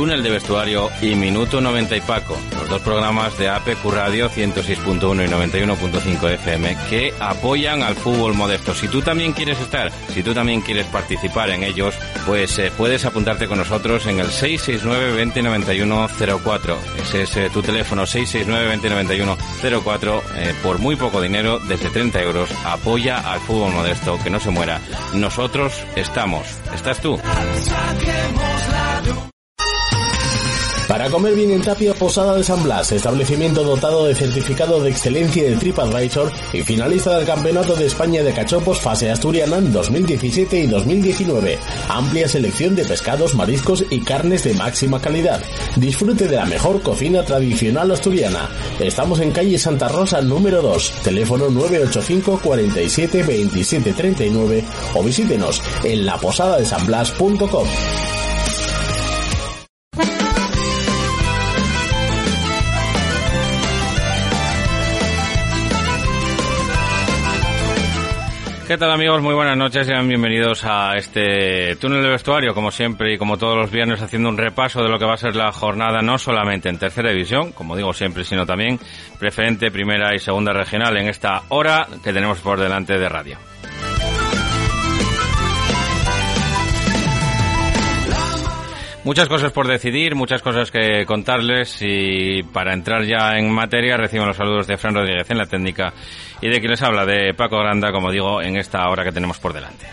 Túnel de Vestuario y Minuto 90 y Paco, los dos programas de APQ Radio 106.1 y 91.5 FM que apoyan al fútbol modesto. Si tú también quieres estar, si tú también quieres participar en ellos, pues eh, puedes apuntarte con nosotros en el 669 209104 Ese es eh, tu teléfono 669 209104 eh, por muy poco dinero, desde 30 euros, apoya al fútbol modesto, que no se muera. Nosotros estamos. ¿Estás tú? Para comer bien en Tapia, Posada de San Blas, establecimiento dotado de certificado de excelencia de TripAdvisor y finalista del Campeonato de España de Cachopos Fase Asturiana en 2017 y 2019. Amplia selección de pescados, mariscos y carnes de máxima calidad. Disfrute de la mejor cocina tradicional asturiana. Estamos en calle Santa Rosa número 2, teléfono 985 47 27 39 o visítenos en laposadadesanblas.com. ¿Qué tal amigos? Muy buenas noches, sean bienvenidos a este túnel de vestuario, como siempre y como todos los viernes, haciendo un repaso de lo que va a ser la jornada, no solamente en tercera división, como digo siempre, sino también preferente, primera y segunda regional en esta hora que tenemos por delante de radio. Muchas cosas por decidir, muchas cosas que contarles y para entrar ya en materia recibo los saludos de Fran Rodríguez en la técnica y de quien les habla, de Paco Granda, como digo, en esta hora que tenemos por delante.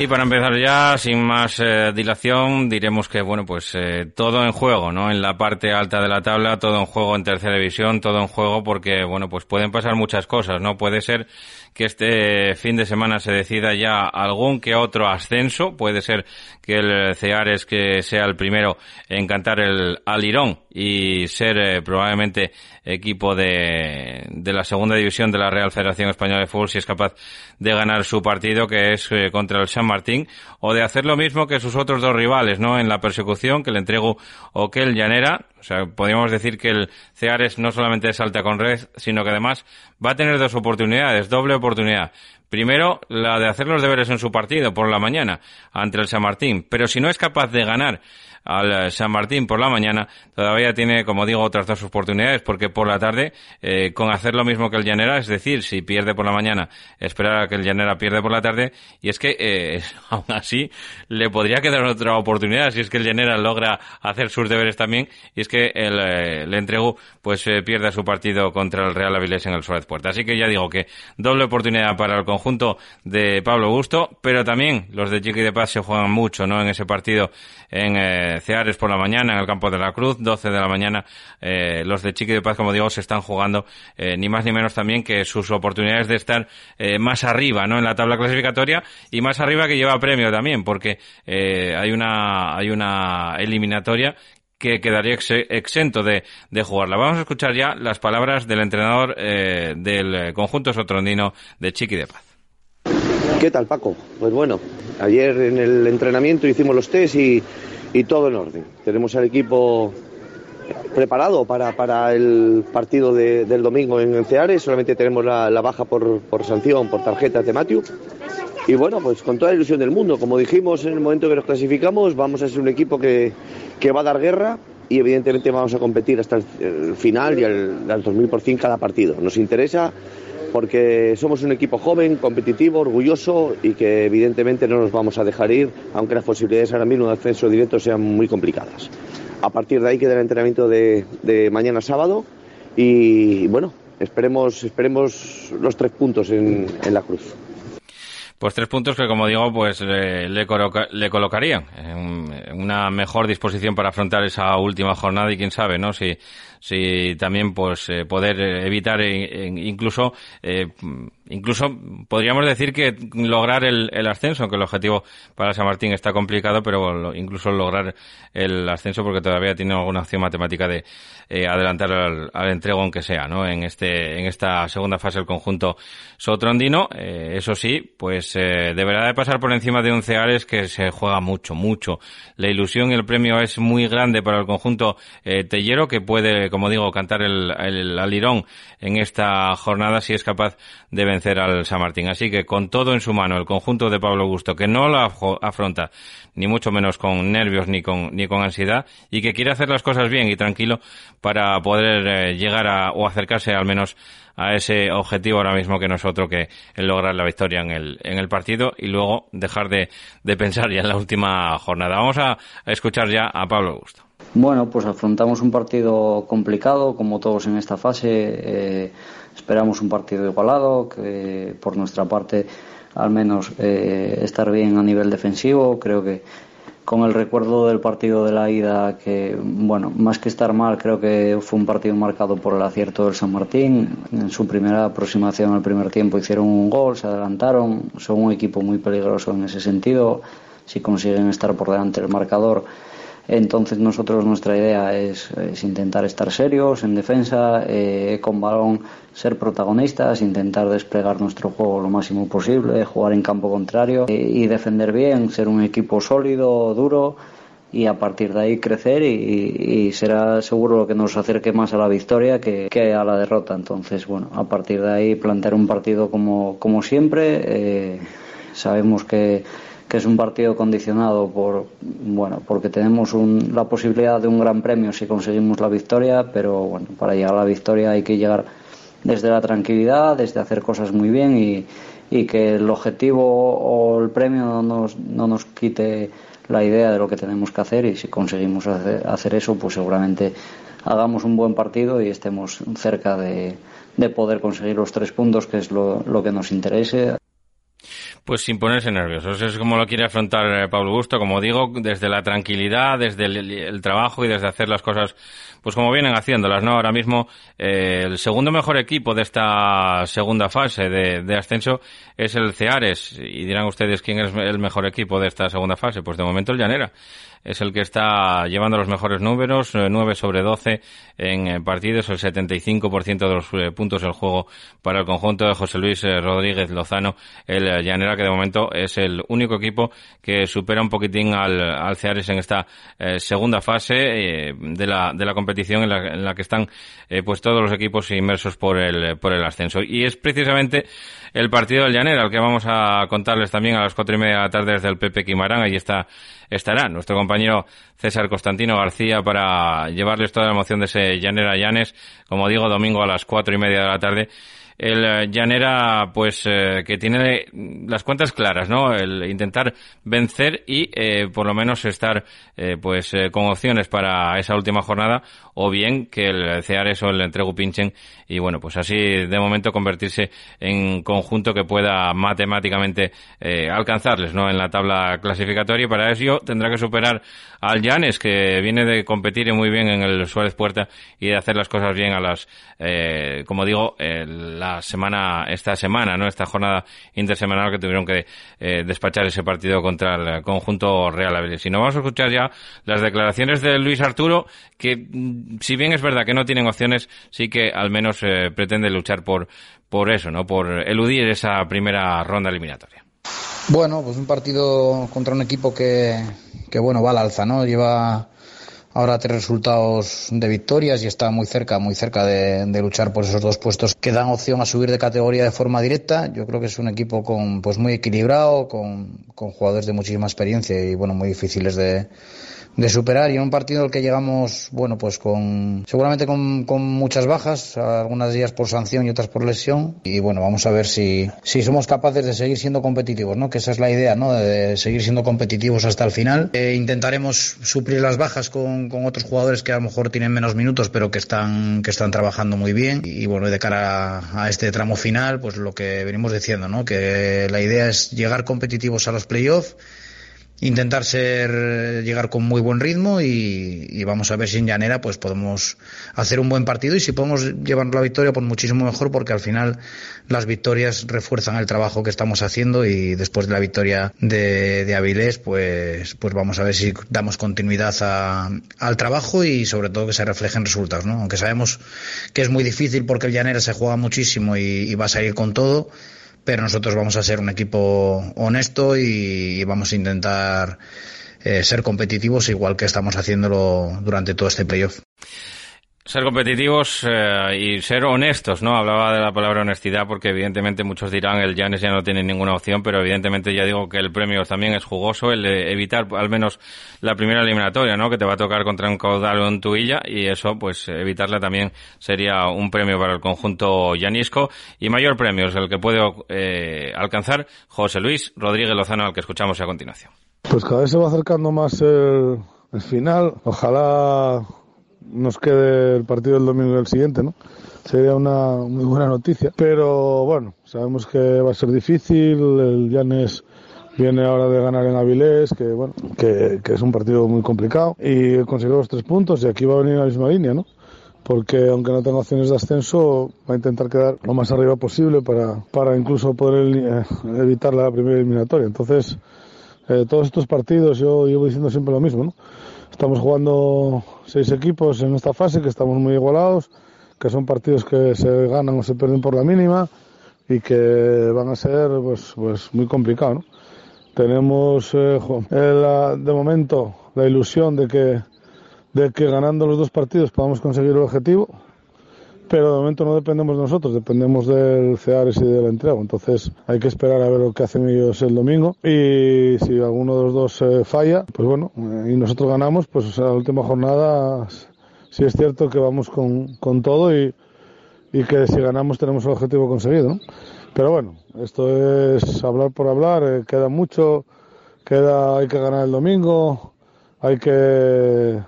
Y para empezar ya, sin más eh, dilación, diremos que, bueno, pues eh, todo en juego, ¿no? En la parte alta de la tabla, todo en juego en tercera división, todo en juego porque, bueno, pues pueden pasar muchas cosas, ¿no? Puede ser que este fin de semana se decida ya algún que otro ascenso. Puede ser que el Ceares que sea el primero en cantar el alirón y ser eh, probablemente equipo de, de la segunda división de la Real Federación Española de Fútbol si es capaz de ganar su partido que es eh, contra el San Martín o de hacer lo mismo que sus otros dos rivales, ¿no? En la persecución que le entrego o que el Llanera. O sea, podríamos decir que el Ceares no solamente salta con red, sino que además va a tener dos oportunidades, doble oportunidad. Primero, la de hacer los deberes en su partido por la mañana ante el San Martín. Pero si no es capaz de ganar al eh, San Martín por la mañana, todavía tiene, como digo, otras dos oportunidades, porque por la tarde, eh, con hacer lo mismo que el Llanera, es decir, si pierde por la mañana, esperar a que el Llanera pierde por la tarde, y es que, eh, aún así, le podría quedar otra oportunidad, si es que el Llanera logra hacer sus deberes también, y es que el, eh, le entrego, pues pierde su partido contra el Real Avilés en el Suárez Puerta. Así que ya digo que doble oportunidad para el conjunto de Pablo Augusto, pero también los de Chiqui de Paz se juegan mucho, ¿no? En ese partido en Ceares por la mañana en el campo de la Cruz, 12 de la mañana. Eh, los de Chiqui de Paz, como digo, se están jugando eh, ni más ni menos también que sus oportunidades de estar eh, más arriba, ¿no? En la tabla clasificatoria y más arriba que lleva premio también, porque hay una hay una eliminatoria que quedaría exento de, de, jugarla. Vamos a escuchar ya las palabras del entrenador del conjunto sotrondino de Chiqui de Paz. ¿Qué tal, Paco? Pues bueno, ayer en el entrenamiento hicimos los test y todo en orden. Tenemos al equipo preparado para, el partido de, del domingo en Ceares, solamente tenemos la, baja por, sanción, por tarjeta de Matthew. Y bueno, pues con toda la ilusión del mundo, como dijimos en el momento que nos clasificamos, vamos a ser un equipo que, va a dar guerra y evidentemente vamos a competir hasta el, final y al, al 2000 por cada partido. Nos interesa porque somos un equipo joven, competitivo, orgulloso y que evidentemente no nos vamos a dejar ir, aunque las posibilidades ahora mismo de ascenso directo sean muy complicadas. A partir de ahí queda el entrenamiento de, mañana sábado y bueno, esperemos, esperemos los tres puntos en, la cruz. Pues tres puntos que, como digo, pues le, le, coloca, le colocarían en una mejor disposición para afrontar esa última jornada y quién sabe, ¿no? Si si también pues eh, poder evitar incluso incluso podríamos decir que lograr el, el, ascenso, aunque el objetivo para San Martín está complicado, pero incluso lograr el ascenso porque todavía tiene alguna opción matemática de adelantar al, al, entrego aunque sea, ¿no? En este en esta segunda fase el conjunto sotrondino, eso sí, pues deberá de pasar por encima de un Ceares que se juega mucho, mucho. La ilusión y el premio es muy grande para el conjunto eh, Tellero, que puede, como digo, cantar el, alirón en esta jornada si es capaz de vencer al San Martín. Así que con todo en su mano, el conjunto de Pablo Augusto, que no la afronta ni mucho menos con nervios ni con, ni con ansiedad y que quiere hacer las cosas bien y tranquilo para poder eh, llegar a, o acercarse al menos a ese objetivo ahora mismo que nosotros que el lograr la victoria en el, en el partido y luego dejar de, de pensar ya en la última jornada. Vamos a, escuchar ya a Pablo Augusto. Bueno, pues afrontamos un partido complicado, como todos en esta fase. Eh, esperamos un partido igualado, que por nuestra parte al menos eh, estar bien a nivel defensivo. Creo que con el recuerdo del partido de la ida, que, bueno, más que estar mal, creo que fue un partido marcado por el acierto del San Martín. En su primera aproximación al primer tiempo hicieron un gol, se adelantaron. Son un equipo muy peligroso en ese sentido. Si consiguen estar por delante del marcador, entonces nosotros nuestra idea es, intentar estar serios en defensa, eh, con balón ser protagonistas, intentar desplegar nuestro juego lo máximo posible, jugar en campo contrario eh, y defender bien, ser un equipo sólido, duro y a partir de ahí crecer y, será seguro lo que nos acerque más a la victoria que, a la derrota. Entonces, bueno, a partir de ahí plantear un partido como, como siempre. Eh, sabemos que que es un partido condicionado por bueno porque tenemos la posibilidad de un gran premio si conseguimos la victoria pero bueno para llegar a la victoria hay que llegar desde la tranquilidad desde hacer cosas muy bien y, que el objetivo o el premio no nos, no nos quite la idea de lo que tenemos que hacer y si conseguimos hacer, eso pues seguramente hagamos un buen partido y estemos cerca de, poder conseguir los tres puntos que es lo, lo que nos interese pues sin ponerse nerviosos. Es como lo quiere afrontar eh, Pablo Gusto, como digo, desde la tranquilidad, desde el, trabajo y desde hacer las cosas, pues como vienen haciéndolas, ¿no? Ahora mismo, eh, el segundo mejor equipo de esta segunda fase de, de, ascenso es el Ceares. Y dirán ustedes quién es el mejor equipo de esta segunda fase. Pues de momento el Llanera es el que está llevando los mejores números, 9 eh, sobre 12 en eh, partidos, el 75% de los eh, puntos del juego para el conjunto de José Luis Rodríguez Lozano, el Llanera, que de momento es el único equipo que supera un poquitín al, al Ceares en esta segunda fase de, la, de la competición en la, en la que están pues todos los equipos inmersos por el, por el ascenso. Y es precisamente el partido del Llanera, al que vamos a contarles también a las cuatro y media de la tarde desde el Pepe Quimarán. Ahí está, estará nuestro compañero César Constantino García para llevarles toda la emoción de ese Llanera Llanes, como digo, domingo a las cuatro y media de la tarde el eh, Llanera, pues, eh, que tiene las cuentas claras, ¿no? El intentar vencer y, eh, por lo menos, estar, pues, con opciones para esa última jornada, o bien que el Ceares o el Entregu pinchen y, bueno, pues así, de momento, convertirse en conjunto que pueda matemáticamente alcanzarles, ¿no? En la tabla clasificatoria y para eso tendrá que superar al Llanes, que viene de competir muy bien en el Suárez Puerta y de hacer las cosas bien a las, como digo, la semana, esta semana, ¿no? Esta jornada intersemanal que tuvieron que eh, despachar ese partido contra el conjunto Real Avilés. Y nos vamos a escuchar ya las declaraciones de Luis Arturo, que mm, si bien es verdad que no tienen opciones, sí que al menos eh, pretende luchar por, por eso, ¿no? Por eludir esa primera ronda eliminatoria. Bueno, pues un partido contra un equipo que, que bueno, va al alza, ¿no? Lleva ahora tres resultados de victorias y está muy cerca, muy cerca de, luchar por esos dos puestos que dan opción a subir de categoría de forma directa. Yo creo que es un equipo con, pues muy equilibrado, con, con jugadores de muchísima experiencia y bueno, muy difíciles de, de superar y en un partido el que llegamos, bueno, pues con seguramente con, con muchas bajas, algunas días por sanción y otras por lesión y bueno, vamos a ver si, si somos capaces de seguir siendo competitivos, ¿no? Que esa es la idea, ¿no? De seguir siendo competitivos hasta el final. Eh, intentaremos suplir las bajas con, con otros jugadores que a lo mejor tienen menos minutos, pero que están, que están trabajando muy bien y, bueno, de cara a, a este tramo final, pues lo que venimos diciendo, ¿no? Que la idea es llegar competitivos a los playoffs intentar ser llegar con muy buen ritmo y, vamos a ver si en llanera pues podemos hacer un buen partido y si podemos llevar la victoria pues muchísimo mejor porque al final las victorias refuerzan el trabajo que estamos haciendo y después de la victoria de, de Avilés pues pues vamos a ver si damos continuidad al trabajo y sobre todo que se reflejen resultados ¿no? aunque sabemos que es muy difícil porque el llanera se juega muchísimo y va a salir con todo pero nosotros vamos a ser un equipo honesto y, vamos a intentar eh, ser competitivos igual que estamos haciéndolo durante todo este playoff ser competitivos eh, y ser honestos, ¿no? Hablaba de la palabra honestidad porque evidentemente muchos dirán el Janes ya no tiene ninguna opción, pero evidentemente ya digo que el premio también es jugoso, el de evitar al menos la primera eliminatoria, ¿no? Que te va a tocar contra un caudal o un tuilla y eso, pues evitarla también sería un premio para el conjunto llanisco y mayor premio es el que puede eh, alcanzar José Luis Rodríguez Lozano al que escuchamos a continuación. Pues cada vez se va acercando más el, el final. Ojalá nos quede el partido del domingo del siguiente, ¿no? Sería una muy buena noticia. Pero bueno, sabemos que va a ser difícil. El Llanes viene ahora de ganar en Avilés, que bueno, que, es un partido muy complicado. Y conseguir los tres puntos y aquí va a venir la misma línea, ¿no? Porque aunque no tenga opciones de ascenso, va a intentar quedar lo más arriba posible para, para incluso poder eh, evitar la primera eliminatoria. Entonces, eh, todos estos partidos, yo llevo diciendo siempre lo mismo, ¿no? Estamos jugando seis equipos en esta fase, que estamos muy igualados, que son partidos que se ganan o se pierden por la mínima y que van a ser pues, pues muy complicados. Tenemos eh, de momento la ilusión de que, de que ganando los dos partidos podamos conseguir el objetivo pero de momento no dependemos de nosotros, dependemos del CEARES y del entrego. Entonces hay que esperar a ver lo que hacen ellos el domingo y si alguno de los dos eh, falla, pues bueno, eh, y nosotros ganamos, pues a la última jornada sí es cierto que vamos con, con todo y, y que si ganamos tenemos el objetivo conseguido. Pero bueno, esto es hablar por hablar, eh, queda mucho, queda, hay que ganar el domingo, hay que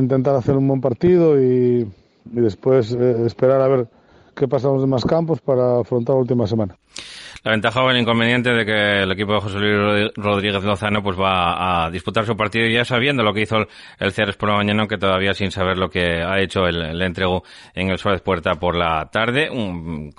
intentar hacer un buen partido y y después eh, esperar a ver qué pasa en los demás campos para afrontar la última semana la ventaja o el inconveniente de que el equipo de José Luis Rodríguez Lozano pues va a disputar su partido ya sabiendo lo que hizo el Ceres por la mañana, aunque todavía sin saber lo que ha hecho el, el entrego en el Suárez Puerta por la tarde. Un,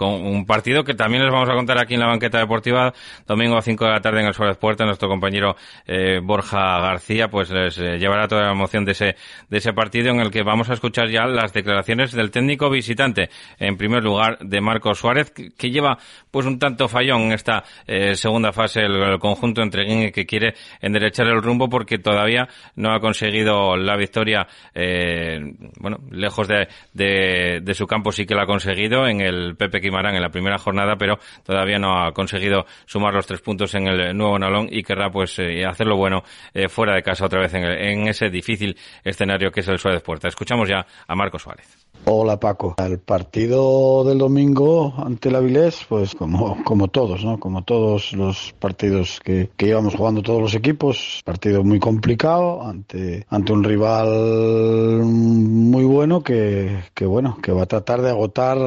partido que también les vamos a contar aquí en la banqueta deportiva, domingo a 5 de la tarde en el Suárez Puerta. Nuestro compañero eh, Borja García pues les eh, llevará toda la emoción de ese, de ese partido en el que vamos a escuchar ya las declaraciones del técnico visitante. En primer lugar, de Marco Suárez, que, que lleva pues un tanto en esta eh, segunda fase el, conjunto entre que quiere enderechar el rumbo porque todavía no ha conseguido la victoria, eh, bueno, lejos de, de, su campo sí que la ha conseguido en el Pepe Quimarán en la primera jornada, pero todavía no ha conseguido sumar los tres puntos en el nuevo Nalón y querrá pues eh, hacerlo bueno fuera de casa otra vez en, en, ese difícil escenario que es el Suárez Puerta. Escuchamos ya a Marco Suárez. Hola Paco. El partido del domingo ante el Avilés, pues como, como todos, ¿no? Como todos los partidos que, que íbamos jugando todos los equipos, partido muy complicado ante, ante un rival muy bueno que, que bueno, que va a tratar de agotar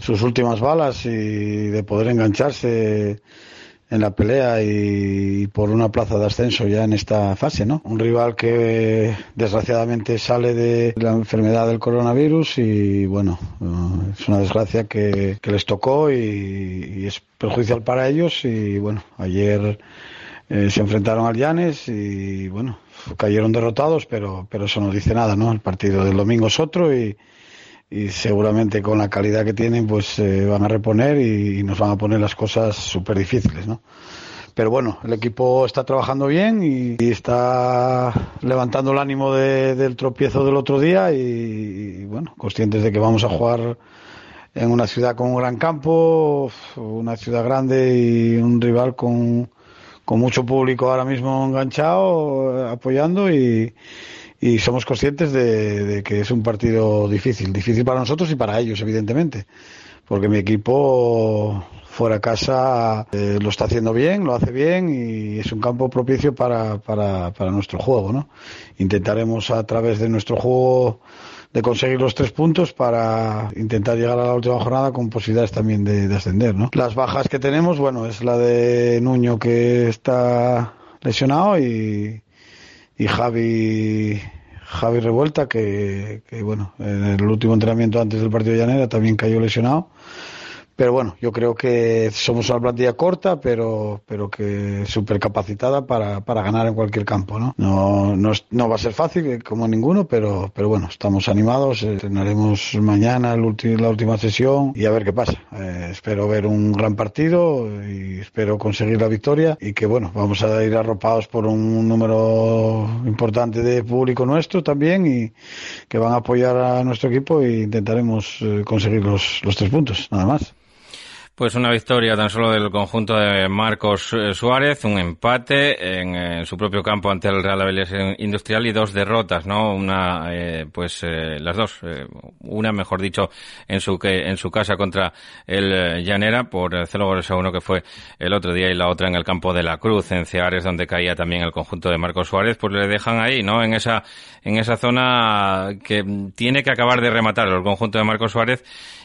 sus últimas balas y de poder engancharse en la pelea y por una plaza de ascenso ya en esta fase, ¿no? Un rival que desgraciadamente sale de la enfermedad del coronavirus y bueno, es una desgracia que, les tocó y, es perjudicial para ellos y bueno, ayer eh, se enfrentaron al Llanes y bueno, cayeron derrotados, pero, pero eso no dice nada, ¿no? El partido del domingo es otro y, y seguramente con la calidad que tienen pues se van a reponer y, nos van a poner las cosas súper difíciles, ¿no? Pero bueno, el equipo está trabajando bien y, está levantando el ánimo del tropiezo del otro día y, bueno, conscientes de que vamos a jugar en una ciudad con un gran campo, una ciudad grande y un rival con, con mucho público ahora mismo enganchado, apoyando y, y somos conscientes de, que es un partido difícil, difícil para nosotros y para ellos, evidentemente, porque mi equipo fuera casa eh, lo está haciendo bien, lo hace bien y es un campo propicio para, para, nuestro juego, ¿no? Intentaremos a través de nuestro juego de conseguir los tres puntos para intentar llegar a la última jornada con posibilidades también de, de ascender, ¿no? Las bajas que tenemos, bueno, es la de Nuño que está lesionado y, y Javi Javi Revuelta que, que bueno en el último entrenamiento antes del partido de Llanera también cayó lesionado pero bueno, yo creo que somos una plantilla corta, pero, pero que súper capacitada para, para ganar en cualquier campo, ¿no? No, no, no va a ser fácil eh, como ninguno, pero, pero bueno, estamos animados, entrenaremos mañana la última sesión y a ver qué pasa. Eh, espero ver un gran partido y espero conseguir la victoria y que bueno, vamos a ir arropados por un número importante de público nuestro también y que van a apoyar a nuestro equipo e intentaremos eh, conseguir los, los tres puntos, nada más. Pues una victoria tan solo del conjunto de Marcos eh, Suárez, un empate en, eh, su propio campo ante el Real Avilés Industrial y dos derrotas, ¿no? Una, eh, pues las dos, una mejor dicho en su que en su casa contra el Llanera por 0 goles a uno que fue el otro día y la otra en el campo de la Cruz en Ceares donde caía también el conjunto de Marcos Suárez, pues le dejan ahí, ¿no? En esa en esa zona que tiene que acabar de rematar el conjunto de Marcos Suárez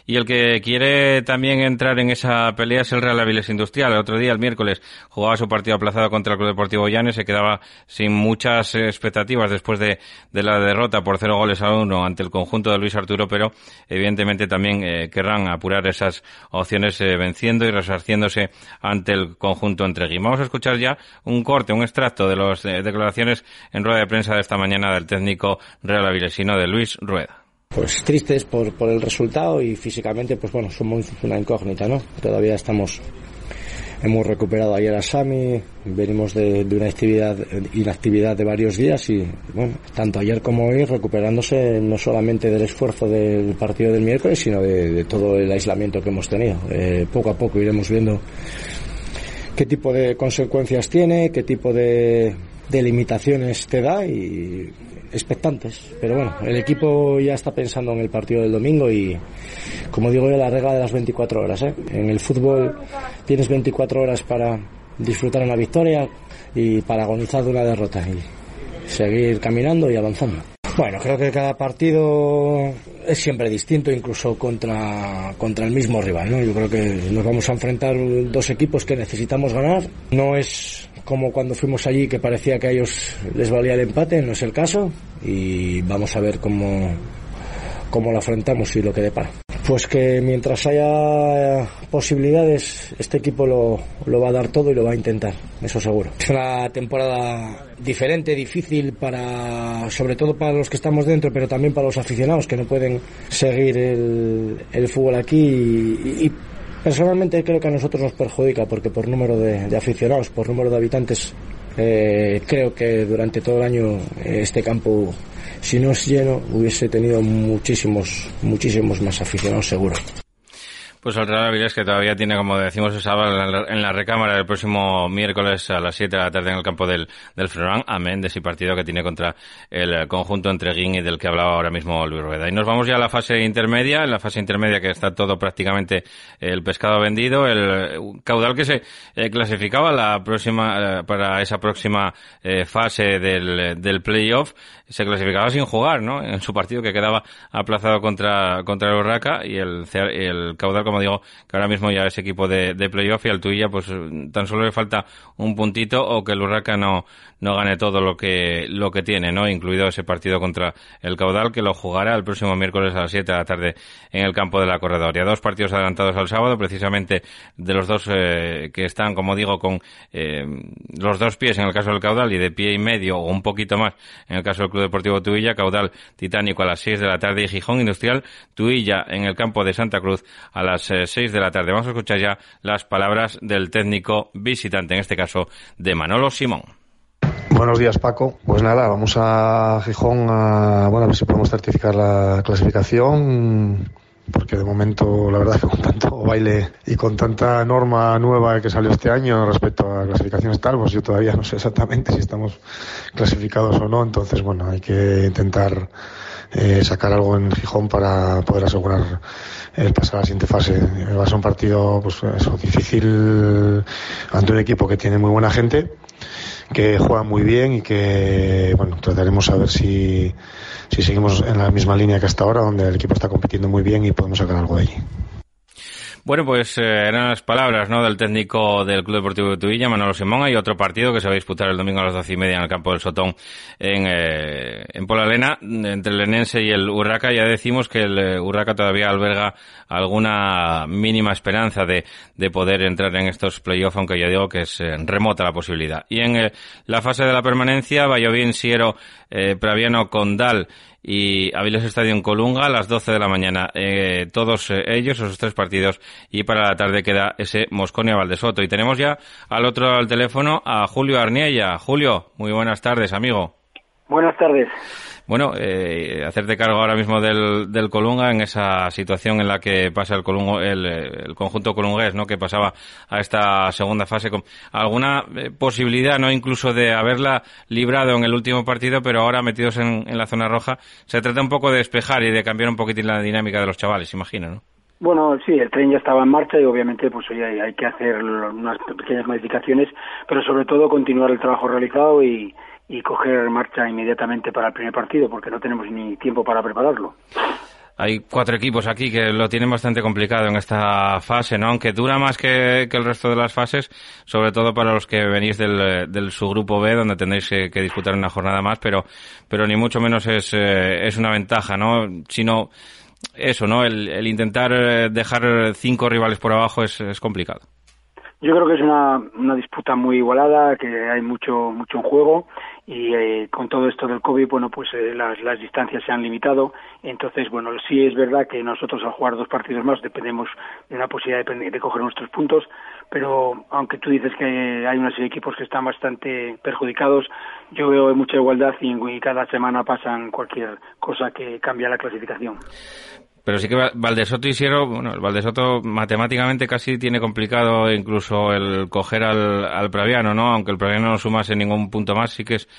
y el que quiere también entrar en esa pelea es el Real Avilés Industrial. El otro día, el miércoles, jugaba su partido aplazado contra el Club Deportivo Llanes, se quedaba sin muchas expectativas después de, la derrota por cero goles a uno ante el conjunto de Luis Arturo, pero evidentemente también eh, querrán apurar esas opciones eh, venciendo y resarciéndose ante el conjunto entre Vamos a escuchar ya un corte, un extracto de las eh, declaraciones en rueda de prensa de esta mañana del técnico Real Avilesino de Luis Rueda pues tristes por, por el resultado y físicamente pues bueno somos una incógnita no todavía estamos hemos recuperado ayer a Sami venimos de, una actividad inactividad de varios días y bueno tanto ayer como hoy recuperándose no solamente del esfuerzo del partido del miércoles sino de, todo el aislamiento que hemos tenido. Eh, poco a poco iremos viendo qué tipo de consecuencias tiene qué tipo de, de limitaciones te da y expectantes. Pero bueno, el equipo ya está pensando en el partido del domingo y, como digo yo, la regla de las 24 horas. ¿eh? En el fútbol tienes 24 horas para disfrutar una victoria y para agonizar de una derrota y seguir caminando y avanzando. Bueno, creo que cada partido es siempre distinto, incluso contra, contra el mismo rival. ¿no? Yo creo que nos vamos a enfrentar dos equipos que necesitamos ganar. No es como cuando fuimos allí que parecía que a ellos les valía el empate, no es el caso y vamos a ver cómo, cómo lo afrontamos y lo que depara. Pues que mientras haya posibilidades, este equipo lo, lo, va a dar todo y lo va a intentar, eso seguro. Es una temporada diferente, difícil para, sobre todo para los que estamos dentro, pero también para los aficionados que no pueden seguir el, el fútbol aquí y, y Personalmente creo que a nosotros nos perjudica porque por número de, aficionados, por número de habitantes, eh, creo que durante todo el año eh, este campo, si no es lleno, hubiese tenido muchísimos, muchísimos más aficionados seguro. Pues el Real Avilés que todavía tiene, como decimos, esa en la recámara el próximo miércoles a las 7 de la tarde en el campo del, del amén de ese partido que tiene contra el conjunto entre Guin y del que hablaba ahora mismo Luis Rueda. Y nos vamos ya a la fase intermedia, en la fase intermedia que está todo prácticamente el pescado vendido, el caudal que se eh, clasificaba la próxima, eh, para esa próxima eh, fase del, del playoff, se clasificaba sin jugar, ¿no? En su partido que quedaba aplazado contra, contra el Urraca y el, el caudal como digo, que ahora mismo ya es equipo de, playoff y al Tuilla pues tan solo le falta un puntito o que el Urraca no, no gane todo lo que, lo que tiene, ¿no? Incluido ese partido contra el Caudal que lo jugará el próximo miércoles a las 7 de la tarde en el campo de la Corredoria. Dos partidos adelantados al sábado, precisamente de los dos eh, que están, como digo, con eh, los dos pies en el caso del Caudal y de pie y medio o un poquito más en el caso del Club Deportivo Tuilla, Caudal Titánico a las 6 de la tarde y Gijón Industrial, Tuilla en el campo de Santa Cruz a las 6 eh, de la tarde. Vamos a escuchar ya las palabras del técnico visitante, en este caso de Manolo Simón. Buenos días, Paco. Pues nada, vamos a Gijón a, bueno, a ver si podemos certificar la clasificación porque de momento la verdad que con tanto baile y con tanta norma nueva que salió este año respecto a clasificaciones tal, pues yo todavía no sé exactamente si estamos clasificados o no, entonces bueno, hay que intentar eh, sacar algo en Gijón para poder asegurar el pasar a la siguiente fase. Va a ser un partido pues eso, difícil ante un equipo que tiene muy buena gente que juega muy bien y que, bueno, trataremos a ver si, si seguimos en la misma línea que hasta ahora, donde el equipo está compitiendo muy bien y podemos sacar algo de allí. Bueno, pues eh, eran las palabras ¿no? del técnico del Club Deportivo de Tuvilla, Manolo Simón. Hay otro partido que se va a disputar el domingo a las doce y media en el campo del Sotón en, eh, en Polalena, entre el Enense y el Urraca. Ya decimos que el eh, Urraca todavía alberga alguna mínima esperanza de, de poder entrar en estos playoffs, aunque ya digo que es eh, remota la posibilidad. Y en la fase de la permanencia, Vallovín, Siero, Praviano, Condal y Aviles Estadio en Colunga a las 12 de la mañana. Eh, todos eh, ellos, esos tres partidos, y para la tarde queda ese Mosconia Valdesoto. Y tenemos ya al otro al teléfono a Julio Arniella. Julio, muy buenas tardes, amigo. Buenas tardes. Bueno, eh, hacerte cargo ahora mismo del, del Colunga en esa situación en la que pasa el, Colungo, el, conjunto colungués, ¿no? Que pasaba a esta segunda fase. Con ¿Alguna eh, posibilidad, no incluso de haberla librado en el último partido, pero ahora metidos en, la zona roja? Se trata un poco de despejar y de cambiar un poquitín la dinámica de los chavales, imagino, ¿no? Bueno, sí, el tren ya estaba en marcha y obviamente pues hoy hay, hay que hacer unas pequeñas modificaciones, pero sobre todo continuar el trabajo realizado y, y coger marcha inmediatamente para el primer partido, porque no tenemos ni tiempo para prepararlo. Hay cuatro equipos aquí que lo tienen bastante complicado en esta fase, ¿no? Aunque dura más que, el resto de las fases, sobre todo para los que venís del, del subgrupo B, donde tendréis que, disputar una jornada más, pero, pero ni mucho menos es, eh, es una ventaja, ¿no? Sino eso, ¿no? El, el intentar eh, dejar cinco rivales por abajo es, es complicado. Yo creo que es una, una disputa muy igualada, que hay mucho mucho en juego y eh, con todo esto del COVID, bueno, pues eh, las, distancias se han limitado. Entonces, bueno, sí es verdad que nosotros al jugar dos partidos más dependemos de una posibilidad de, coger nuestros puntos, pero aunque tú dices que hay una equipos que están bastante perjudicados, yo veo mucha igualdad y, y cada semana pasan cualquier cosa que cambia la clasificación. Pero sí que Valdesoto y Siero, bueno, el Valdesoto matemáticamente casi tiene complicado incluso el coger al, al Praviano, ¿no? Aunque el Praviano no sumase ningún punto más, sí que es,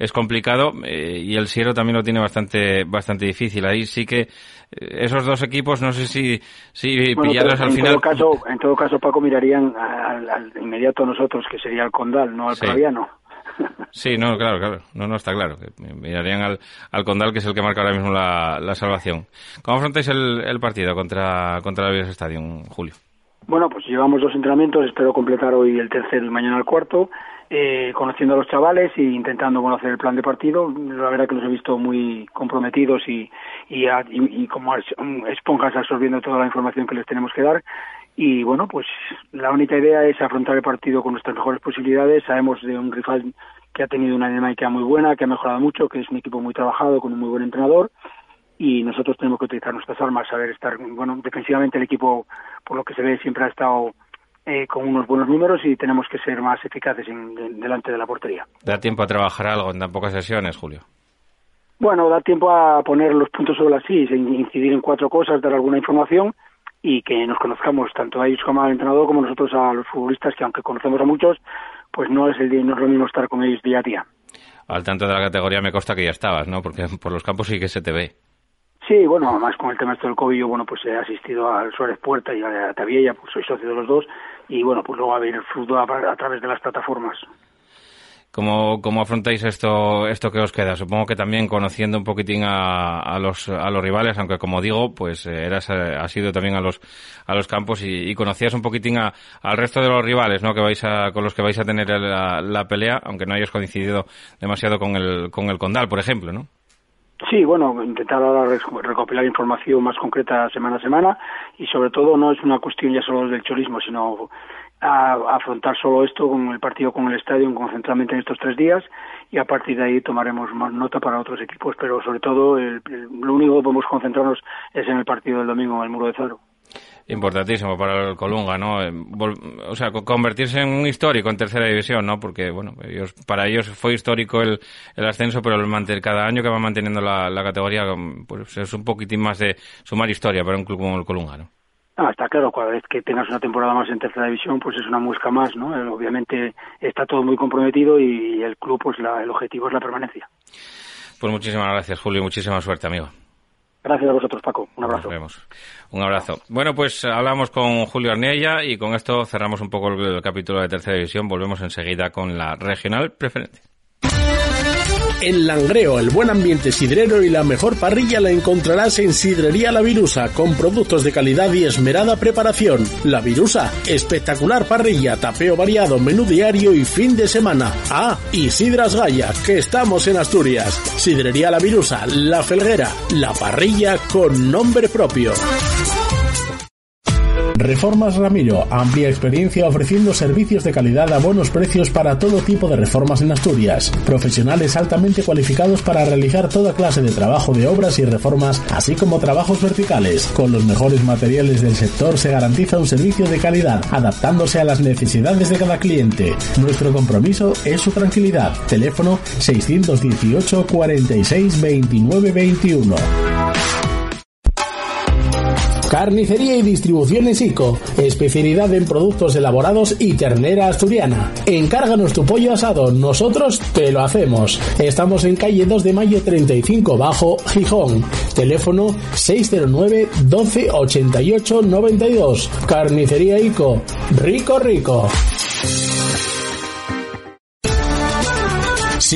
es complicado eh, y el Siero también lo tiene bastante bastante difícil. Ahí sí que eh, esos dos equipos, no sé si, si pillarlos al final. Todo caso, en todo caso, Paco, mirarían al, al inmediato nosotros, que sería el Condal, no al Praviano. Sí, no, claro, claro. No, no, está claro. Mirarían al, al Condal, que es el que marca ahora mismo la, la salvación. ¿Cómo afrontáis el, el partido contra, contra el Stadium, Julio? Bueno, pues llevamos dos entrenamientos, espero completar hoy el tercero y mañana el cuarto, eh, conociendo a los chavales e intentando conocer el plan de partido. La verdad que los he visto muy comprometidos y, y, y, y como esponjas absorbiendo toda la información que les tenemos que dar y bueno, pues la única idea es afrontar el partido con nuestras mejores posibilidades. Sabemos de un rival que ha tenido una dinámica muy buena, que ha mejorado mucho, que es un equipo muy trabajado, con un muy buen entrenador. Y nosotros tenemos que utilizar nuestras armas, saber estar, bueno, defensivamente el equipo, por lo que se ve, siempre ha estado eh, con unos buenos números y tenemos que ser más eficaces en, delante de la portería. ¿Da tiempo a trabajar algo en tan pocas sesiones, Julio? Bueno, da tiempo a poner los puntos sobre las sillas, incidir en cuatro cosas, dar alguna información y que nos conozcamos tanto a ellos como al entrenador como nosotros a los futbolistas que aunque conocemos a muchos pues no es el no es lo mismo estar con ellos día a día. Al tanto de la categoría me consta que ya estabas no porque por los campos sí que se te ve. Sí bueno además con el tema del COVID yo bueno pues he asistido al Suárez Puerta y a Tabiella pues soy socio de los dos y bueno pues luego a ver el fútbol a través de las plataformas ¿Cómo, ¿Cómo afrontáis esto, esto que os queda? Supongo que también conociendo un poquitín a, los, a los rivales, aunque como digo, pues eh, eras, eh, has ido también a los, a los campos y, conocías un poquitín a, al resto de los rivales, ¿no? Que vais a, con los que vais a tener la, la pelea, aunque no hayas coincidido demasiado con el, con el Condal, por ejemplo, ¿no? Sí, bueno, intentar ahora recopilar información más concreta semana a semana y sobre todo no es una cuestión ya solo del chorismo, sino a, afrontar solo esto con el partido con el estadio concentramente en estos tres días y a partir de ahí tomaremos más nota para otros equipos, pero sobre todo lo único que podemos concentrarnos es en el partido del domingo en el Muro de Cero. Importantísimo para el Colunga, ¿no? Eh, o sea, convertirse en un histórico en tercera división, ¿no? Porque, bueno, ellos, para ellos fue histórico el, el ascenso, pero el cada año que va manteniendo la, la categoría, pues es un poquitín más de sumar historia para un club como el Colunga, ¿no? Ah, está claro, cada vez que tengas una temporada más en tercera división, pues es una muesca más, ¿no? Eh, obviamente está todo muy comprometido y el club, pues la, el objetivo es la permanencia. Pues muchísimas gracias, Julio, muchísima suerte, amigo. Gracias a vosotros, Paco. Un abrazo. Nos vemos. Un abrazo. Bueno, pues hablamos con Julio Arniella y con esto cerramos un poco el capítulo de tercera división. Volvemos enseguida con la regional preferente. En Langreo, el buen ambiente sidrero y la mejor parrilla la encontrarás en Sidrería La Virusa, con productos de calidad y esmerada preparación. La Virusa, espectacular parrilla, tapeo variado, menú diario y fin de semana. Ah, y Sidras Gaya, que estamos en Asturias. Sidrería La Virusa, La Felguera, la parrilla con nombre propio. Reformas Ramiro, amplia experiencia ofreciendo servicios de calidad a buenos precios para todo tipo de reformas en Asturias. Profesionales altamente cualificados para realizar toda clase de trabajo de obras y reformas, así como trabajos verticales. Con los mejores materiales del sector se garantiza un servicio de calidad, adaptándose a las necesidades de cada cliente. Nuestro compromiso es su tranquilidad. Teléfono 618 46 29 21. Carnicería y distribuciones ICO, especialidad en productos elaborados y ternera asturiana. Encárganos tu pollo asado, nosotros te lo hacemos. Estamos en calle 2 de mayo 35 bajo Gijón. Teléfono 609 12 88 92. Carnicería ICO. Rico rico.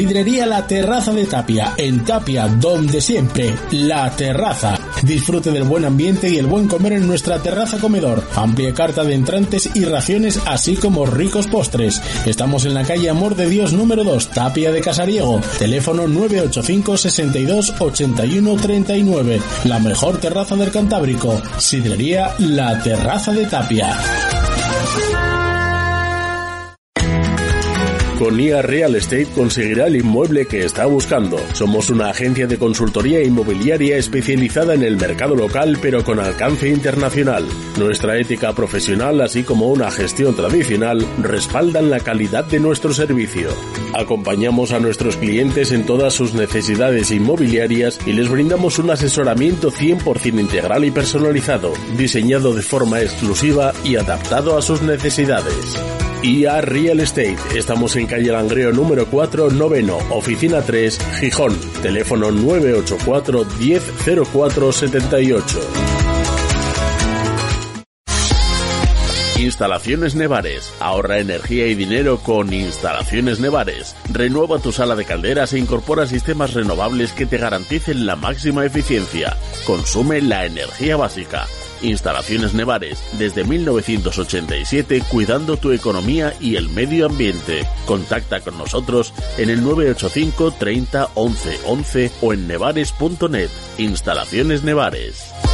Sidrería La Terraza de Tapia, en Tapia, donde siempre, La Terraza. Disfrute del buen ambiente y el buen comer en nuestra terraza comedor. Amplia carta de entrantes y raciones, así como ricos postres. Estamos en la calle Amor de Dios número 2, Tapia de Casariego. Teléfono 985 62 81 39. La mejor terraza del Cantábrico. Sidrería La Terraza de Tapia. Con IA Real Estate conseguirá el inmueble que está buscando. Somos una agencia de consultoría inmobiliaria especializada en el mercado local pero con alcance internacional. Nuestra ética profesional así como una gestión tradicional respaldan la calidad de nuestro servicio. Acompañamos a nuestros clientes en todas sus necesidades inmobiliarias y les brindamos un asesoramiento 100% integral y personalizado, diseñado de forma exclusiva y adaptado a sus necesidades. IA Real Estate. Estamos en calle Langreo número 4, noveno, oficina 3, Gijón. Teléfono 984 1004 78. Instalaciones Nevares. Ahorra energía y dinero con Instalaciones Nevares. Renueva tu sala de calderas e incorpora sistemas renovables que te garanticen la máxima eficiencia. Consume la energía básica. Instalaciones Nevares, desde 1987 cuidando tu economía y el medio ambiente. Contacta con nosotros en el 985 30 11 11 o en nevares.net. Instalaciones Nevares.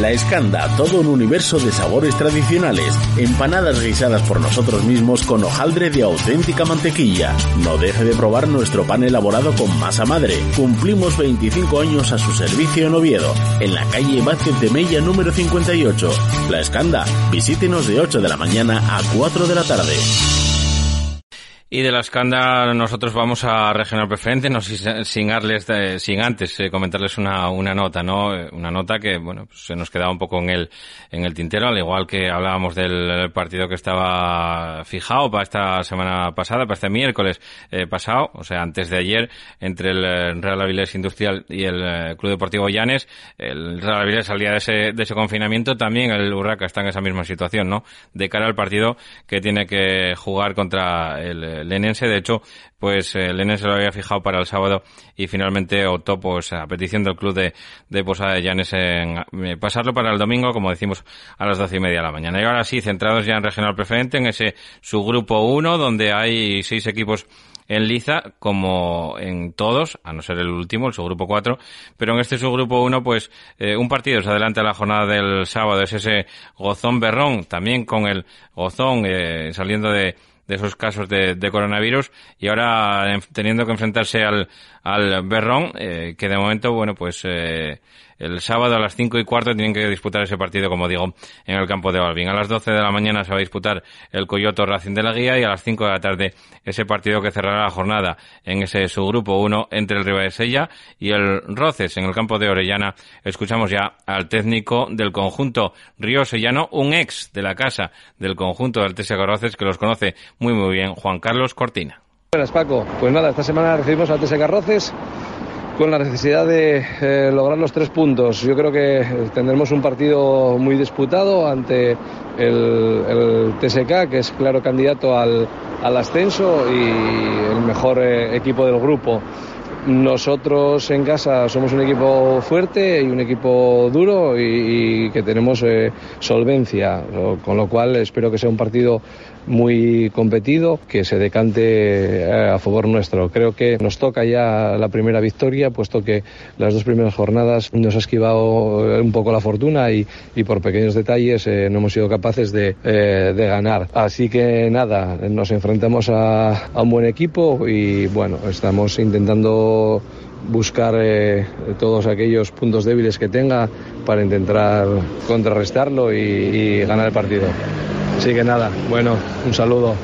La Escanda, todo un universo de sabores tradicionales, empanadas guisadas por nosotros mismos con hojaldre de auténtica mantequilla. No deje de probar nuestro pan elaborado con masa madre. Cumplimos 25 años a su servicio en Oviedo, en la calle Vázquez de Mella número 58. La Escanda, visítenos de 8 de la mañana a 4 de la tarde. Y de la escanda nosotros vamos a regional preferente, no sin, sin, sin antes eh, comentarles una, una nota, ¿no? Eh, una nota que, bueno, pues se nos quedaba un poco en el, en el tintero, al igual que hablábamos del partido que estaba fijado para esta semana pasada, para este miércoles eh, pasado, o sea, antes de ayer, entre el Real Avilés Industrial y el Club Deportivo Llanes. El Real Avilés salía de ese, de ese confinamiento, también el Urraca está en esa misma situación, ¿no? De cara al partido que tiene que jugar contra el Lenense. De hecho, pues el Lenense lo había fijado para el sábado y finalmente optó, pues, a petición del club de, de Posada de Llanes en eh, pasarlo para el domingo, como decimos, a las doce y media de la mañana. Y ahora sí, centrados ya en regional preferente, en ese subgrupo 1, donde hay seis equipos en liza como en todos, a no ser el último, el subgrupo 4, pero en este subgrupo 1 pues eh, un partido se adelanta la jornada del sábado, es ese Gozón Berrón, también con el Gozón eh, saliendo de, de esos casos de, de coronavirus. Y ahora teniendo que enfrentarse al, al Berrón, eh, que de momento, bueno, pues eh, el sábado a las cinco y cuarto tienen que disputar ese partido, como digo, en el campo de Balvin. A las 12 de la mañana se va a disputar el Coyoto Racing de la Guía y a las 5 de la tarde ese partido que cerrará la jornada en ese subgrupo 1 entre el Ribadesella y el Roces en el campo de Orellana. Escuchamos ya al técnico del conjunto Río Sellano, un ex de la casa del conjunto del TSG Roces que los conoce muy muy bien, Juan Carlos Cortina. Buenas Paco, pues nada, esta semana recibimos al TSG Roces con la necesidad de eh, lograr los tres puntos. Yo creo que tendremos un partido muy disputado ante el, TSK, que es claro candidato al, ascenso y el mejor eh, equipo del grupo. Nosotros en casa somos un equipo fuerte y un equipo duro y, y que tenemos eh, solvencia, con lo cual espero que sea un partido muy competido, que se decante eh, a favor nuestro. Creo que nos toca ya la primera victoria, puesto que las dos primeras jornadas nos ha esquivado eh, un poco la fortuna y, y por pequeños detalles eh, no hemos sido capaces de, eh, de, ganar. Así que nada, nos enfrentamos a, a un buen equipo y bueno, estamos intentando buscar eh, todos aquellos puntos débiles que tenga para intentar contrarrestarlo y, y ganar el partido. Así que nada, bueno, un saludo.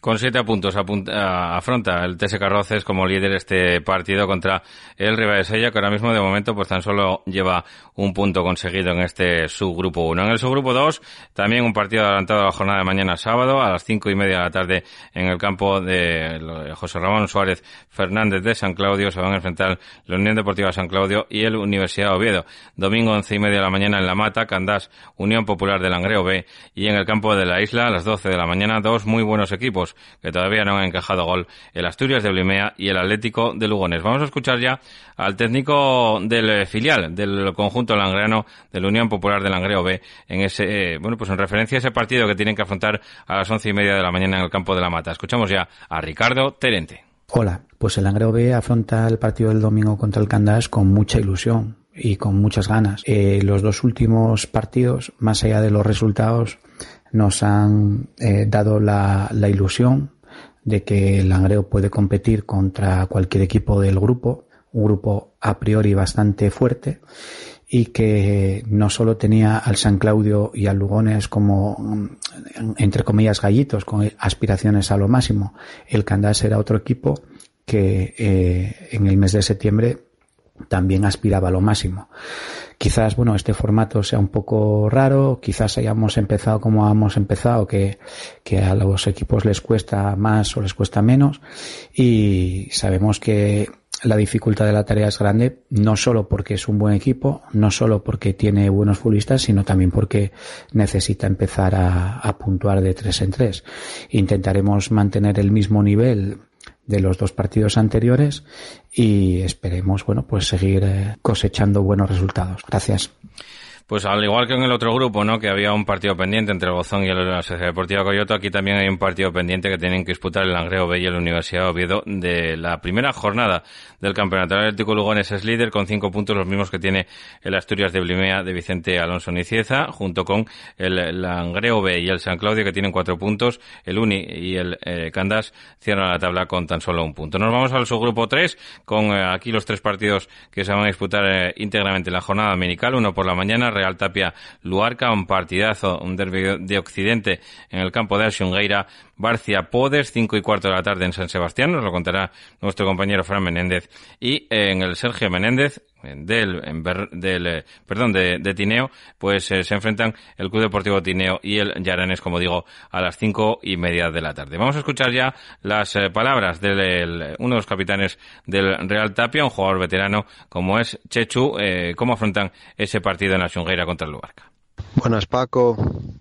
Con siete puntos apunta, afronta el TS Carroces como líder este partido contra el Ribadesella, que ahora mismo de momento pues tan solo lleva un punto conseguido en este subgrupo 1. En el subgrupo 2, también un partido adelantado a la jornada de mañana sábado a las cinco y media de la tarde en el campo de José Ramón Suárez Fernández de San Claudio. Se van a enfrentar la Unión Deportiva San Claudio y el Universidad de Oviedo. Domingo once y media de la mañana en La Mata, Candás, Unión Popular de Langreo B y en el campo de la Isla a las doce de la mañana dos muy buenos equipos que todavía no han encajado gol, el Asturias de Blimea y el Atlético de Lugones. Vamos a escuchar ya al técnico del filial del conjunto langreano de la Unión Popular de Langreo B en ese, bueno, pues en referencia a ese partido que tienen que afrontar a las once y media de la mañana en el campo de la Mata. Escuchamos ya a Ricardo Terente. Hola, pues el Langreo B afronta el partido del domingo contra el Candás con mucha ilusión y con muchas ganas. Eh, los dos últimos partidos, más allá de los resultados, nos han eh, dado la, la, ilusión de que el Langreo puede competir contra cualquier equipo del grupo, un grupo a priori bastante fuerte y que no solo tenía al San Claudio y al Lugones como, entre comillas, gallitos, con aspiraciones a lo máximo. El Candás era otro equipo que eh, en el mes de septiembre también aspiraba lo máximo. Quizás, bueno, este formato sea un poco raro, quizás hayamos empezado como hemos empezado, que, que a los equipos les cuesta más o les cuesta menos, y sabemos que la dificultad de la tarea es grande, no solo porque es un buen equipo, no solo porque tiene buenos futbolistas, sino también porque necesita empezar a, a puntuar de tres en tres. Intentaremos mantener el mismo nivel de los dos partidos anteriores y esperemos, bueno, pues seguir eh, cosechando buenos resultados. Gracias. Pues al igual que en el otro grupo, ¿no? Que había un partido pendiente entre el Gozón y la Sociedad Deportiva Coyoto, aquí también hay un partido pendiente que tienen que disputar el Langreo B y la Universidad de Oviedo de la primera jornada del campeonato. El Atlético Lugones es líder con cinco puntos, los mismos que tiene el Asturias de Blimea de Vicente Alonso Nicieza, junto con el Langreo B y el San Claudio que tienen cuatro puntos. El Uni y el eh, cierran la tabla con tan solo un punto. Nos vamos al subgrupo 3 con eh, aquí los tres partidos que se van a disputar eh, íntegramente en la jornada dominical. Uno por la mañana, Real Tapia Luarca, un partidazo, un derbi de Occidente en el campo de Arxungueira, Barcia Podes, cinco y cuarto de la tarde en San Sebastián, nos lo contará nuestro compañero Fran Menéndez, y en el Sergio Menéndez, del, del eh, perdón, de, de, Tineo, pues eh, se enfrentan el Club Deportivo Tineo y el Yaranes, como digo, a las cinco y media de la tarde. Vamos a escuchar ya las eh, palabras de uno de los capitanes del Real Tapia, un jugador veterano como es Chechu, eh, cómo afrontan ese partido en la Xungueira contra el Luarca. Buenas Paco.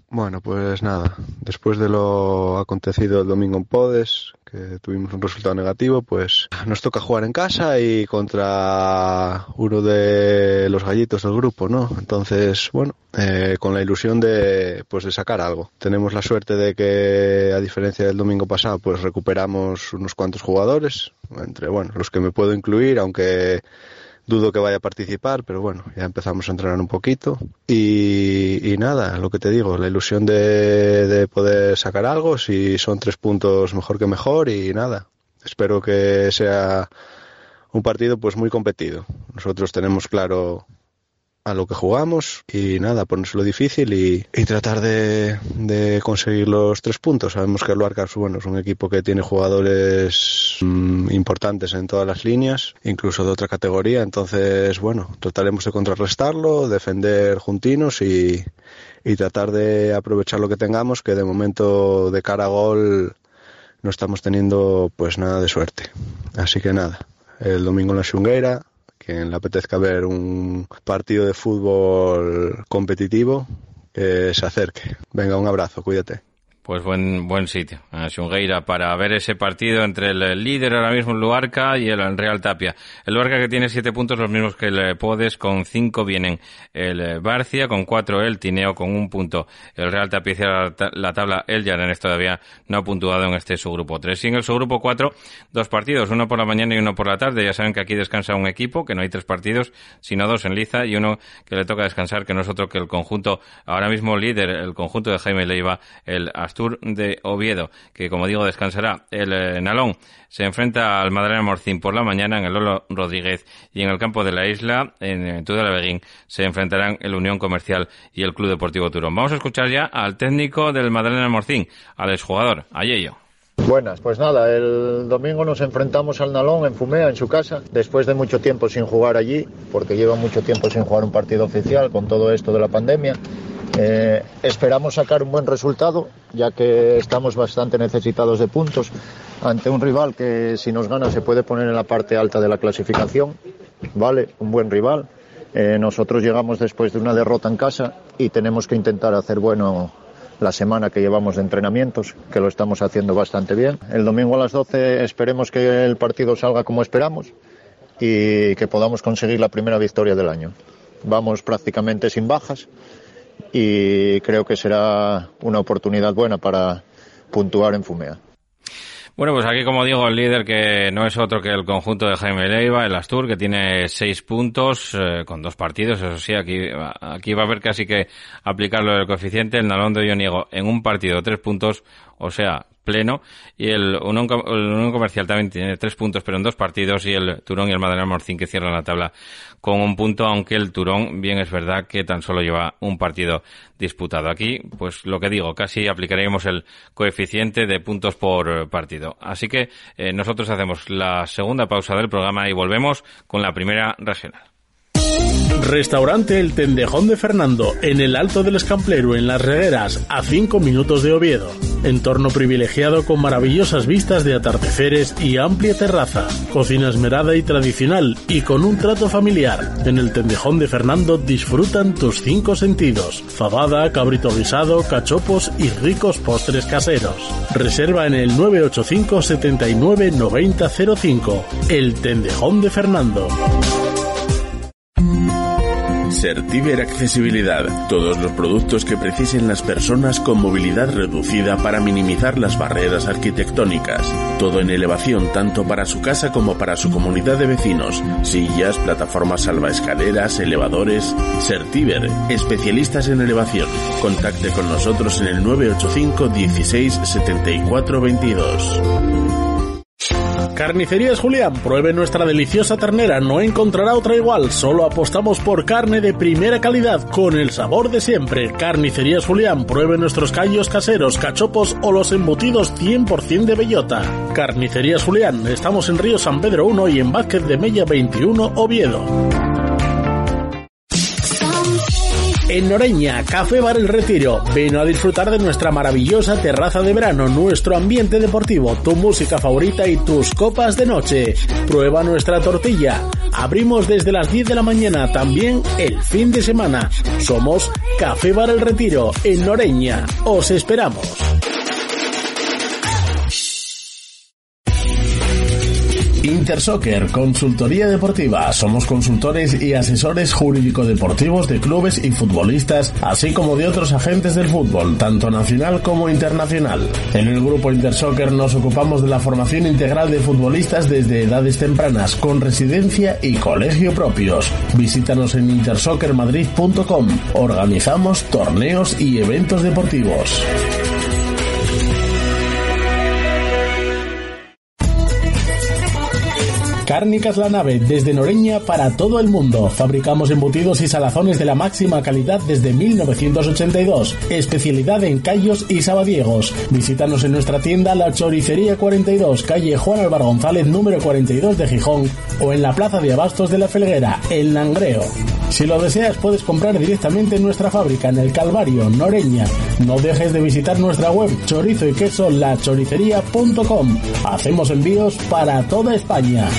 Bueno, pues nada, después de lo acontecido el domingo en Podes, que tuvimos un resultado negativo, pues nos toca jugar en casa y contra uno de los gallitos del grupo, ¿no? Entonces, bueno, eh, con la ilusión de, pues de sacar algo. Tenemos la suerte de que, a diferencia del domingo pasado, pues recuperamos unos cuantos jugadores, entre, bueno, los que me puedo incluir, aunque dudo que vaya a participar, pero bueno, ya empezamos a entrenar un poquito. Y, y nada, lo que te digo, la ilusión de, de, poder sacar algo, si son tres puntos mejor que mejor y nada. Espero que sea un partido pues muy competido. Nosotros tenemos claro a lo que jugamos y nada, ponérselo difícil y, y tratar de, conseguir los tres puntos. Sabemos que el Luarcas bueno, es un equipo que tiene jugadores mmm, importantes en todas las líneas, incluso de otra categoría, entonces bueno, trataremos de contrarrestarlo, defender juntinos y, y tratar de aprovechar lo que tengamos, que de momento de cara a gol no estamos teniendo pues nada de suerte. Así que nada, el domingo en la Xungueira, quien le apetezca ver un partido de fútbol competitivo, eh, se acerque. Venga, un abrazo, cuídate. Pues buen, buen sitio, Xungueira, para ver ese partido entre el líder ahora mismo, el Luarca, y el Real Tapia. El Luarca que tiene siete puntos, los mismos que el Podes, con cinco vienen el Barcia, con cuatro el Tineo, con un punto. El Real Tapia la tabla, el Llanes todavía no ha puntuado en este subgrupo tres. Y en el subgrupo cuatro, dos partidos, uno por la mañana y uno por la tarde. Ya saben que aquí descansa un equipo, que no hay tres partidos, sino dos en Liza, y uno que le toca descansar, que no es otro que el conjunto, ahora mismo líder, el conjunto de Jaime Leiva, el Tour de Oviedo, que como digo descansará. El eh, Nalón se enfrenta al Madrid Morcín por la mañana en el Lolo Rodríguez y en el campo de la isla, en eh, Tudela se enfrentarán el Unión Comercial y el Club Deportivo Turón. Vamos a escuchar ya al técnico del Madrid Morcín, al exjugador, Ayello. Buenas, pues nada, el domingo nos enfrentamos al Nalón en Fumea, en su casa, después de mucho tiempo sin jugar allí, porque lleva mucho tiempo sin jugar un partido oficial con todo esto de la pandemia. Eh, esperamos sacar un buen resultado, ya que estamos bastante necesitados de puntos ante un rival que si nos gana se puede poner en la parte alta de la clasificación. Vale, un buen rival. Eh, nosotros llegamos después de una derrota en casa y tenemos que intentar hacer bueno la semana que llevamos de entrenamientos, que lo estamos haciendo bastante bien. El domingo a las 12 esperemos que el partido salga como esperamos y que podamos conseguir la primera victoria del año. Vamos prácticamente sin bajas y creo que será una oportunidad buena para puntuar en Fumea. Bueno, pues aquí, como digo, el líder que no es otro que el conjunto de Jaime Leiva, el Astur, que tiene seis puntos eh, con dos partidos. Eso sí, aquí, aquí va a haber casi que aplicarlo del coeficiente. El Nalón de Ioniego en un partido tres puntos, o sea, pleno y el Unión, Comercial también tiene tres puntos pero en dos partidos y el Turón y el Madrid Morcín que cierran la tabla con un punto aunque el Turón bien es verdad que tan solo lleva un partido disputado. Aquí pues lo que digo casi aplicaríamos el coeficiente de puntos por partido. Así que eh, nosotros hacemos la segunda pausa del programa y volvemos con la primera regional Restaurante El Tendejón de Fernando, en el Alto del Escamplero, en Las Regueras, a 5 minutos de Oviedo. Entorno privilegiado con maravillosas vistas de atardeceres y amplia terraza. Cocina esmerada y tradicional y con un trato familiar. En El Tendejón de Fernando disfrutan tus cinco sentidos. Fabada, cabrito guisado, cachopos y ricos postres caseros. Reserva en el 985 79 9005. El Tendejón de Fernando. Certiver Accesibilidad. Todos los productos que precisen las personas con movilidad reducida para minimizar las barreras arquitectónicas. Todo en elevación tanto para su casa como para su comunidad de vecinos. Sillas, plataformas salvaescaleras, elevadores. Certiver, especialistas en elevación. Contacte con nosotros en el 985 16 74 22. Carnicerías Julián, pruebe nuestra deliciosa ternera, no encontrará otra igual, solo apostamos por carne de primera calidad, con el sabor de siempre. Carnicerías Julián, pruebe nuestros callos caseros, cachopos o los embutidos 100% de bellota. Carnicerías Julián, estamos en Río San Pedro 1 y en Vázquez de Mella 21, Oviedo. En Noreña, Café Bar El Retiro. Ven a disfrutar de nuestra maravillosa terraza de verano, nuestro ambiente deportivo, tu música favorita y tus copas de noche. Prueba nuestra tortilla. Abrimos desde las 10 de la mañana, también el fin de semana. Somos Café Bar El Retiro, en Noreña. Os esperamos. Intersoccer, consultoría deportiva. Somos consultores y asesores jurídico-deportivos de clubes y futbolistas, así como de otros agentes del fútbol, tanto nacional como internacional. En el grupo Intersoccer nos ocupamos de la formación integral de futbolistas desde edades tempranas, con residencia y colegio propios. Visítanos en intersoccermadrid.com. Organizamos torneos y eventos deportivos. Cárnicas La Nave, desde Noreña para todo el mundo. Fabricamos embutidos y salazones de la máxima calidad desde 1982. Especialidad en callos y sabadiegos. Visítanos en nuestra tienda La Choricería 42, calle Juan Álvaro González, número 42 de Gijón, o en la Plaza de Abastos de la Felguera, en Langreo. Si lo deseas, puedes comprar directamente en nuestra fábrica en el Calvario, Noreña. No dejes de visitar nuestra web chorizo y queso lachoricería.com. Hacemos envíos para toda España.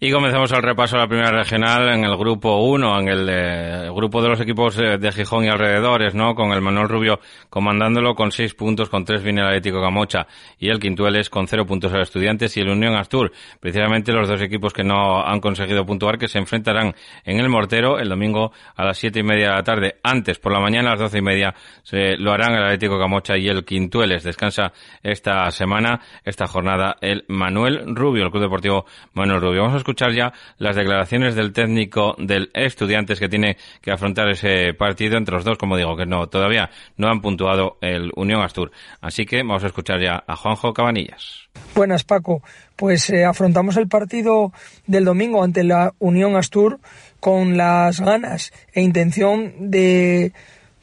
Y comenzamos el repaso a la primera regional en el grupo 1, en el, eh, grupo de los equipos eh, de Gijón y alrededores, ¿no? Con el Manuel Rubio comandándolo con 6 puntos, con 3 viene el Atlético Camocha y el Quintueles con 0 puntos a Estudiantes y el Unión Astur. Precisamente los dos equipos que no han conseguido puntuar que se enfrentarán en el Mortero el domingo a las 7 y media de la tarde. Antes, por la mañana a las 12 y media, se lo harán el Atlético Camocha y el Quintueles. Descansa esta semana, esta jornada, el Manuel Rubio, el Club Deportivo Manuel Rubio. Escuchar ya las declaraciones del técnico del Estudiantes que tiene que afrontar ese partido entre los dos, como digo, que no todavía no han puntuado el Unión Astur. Así que vamos a escuchar ya a Juanjo Cabanillas. Buenas, Paco. Pues eh, afrontamos el partido del domingo ante la Unión Astur con las ganas e intención de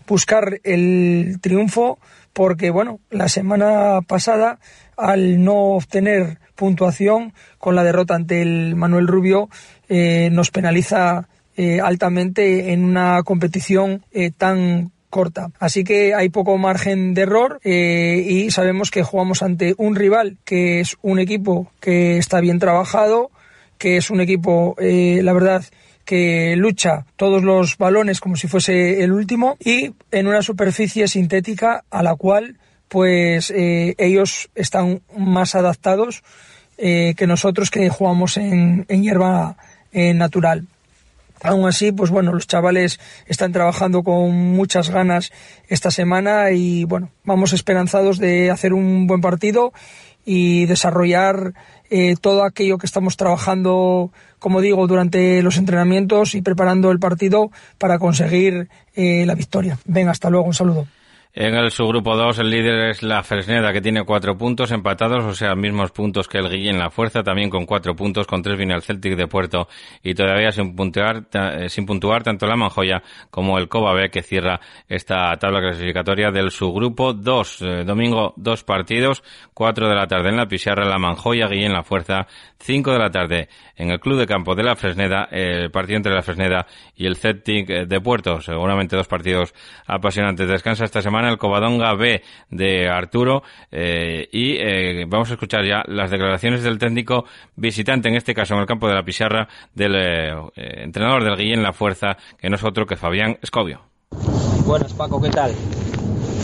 buscar el triunfo porque bueno, la semana pasada al no obtener puntuación con la derrota ante el Manuel Rubio eh, nos penaliza eh, altamente en una competición eh, tan corta. Así que hay poco margen de error y sabemos que jugamos ante un rival que es un equipo que está bien trabajado, que es un equipo, la verdad, que lucha todos los balones como si fuese el último y en una superficie sintética a la cual pues eh, ellos están más adaptados eh, que nosotros que jugamos en, hierba eh, natural. Aún así, pues bueno, los chavales están trabajando con muchas ganas esta semana y bueno, vamos esperanzados de hacer un buen partido y desarrollar todo aquello que estamos trabajando, como digo, durante los entrenamientos y preparando el partido para conseguir la victoria. Venga, hasta luego, un saludo. En el subgrupo 2 el líder es la Fresneda que tiene cuatro puntos empatados, o sea, mismos puntos que el Guillén La Fuerza, también con cuatro puntos, con tres viene el Celtic de Puerto y todavía sin puntuar, eh, sin puntuar tanto la Manjoya como el Coba B que cierra esta tabla clasificatoria del subgrupo 2. Eh, domingo dos partidos, cuatro de la tarde en la Pizarra, la Manjoya, Guillén La Fuerza, cinco de la tarde en el Club de Campo de la Fresneda, el partido entre la Fresneda y el Celtic de Puerto. Seguramente dos partidos apasionantes. Descansa esta semana el Covadonga B de Arturo eh, y eh, vamos a escuchar ya las declaraciones del técnico visitante, en este caso en el campo de la Pizarra, del eh, entrenador del Guillén La Fuerza, que no es otro que Fabián Escobio. Buenas Paco, ¿qué tal?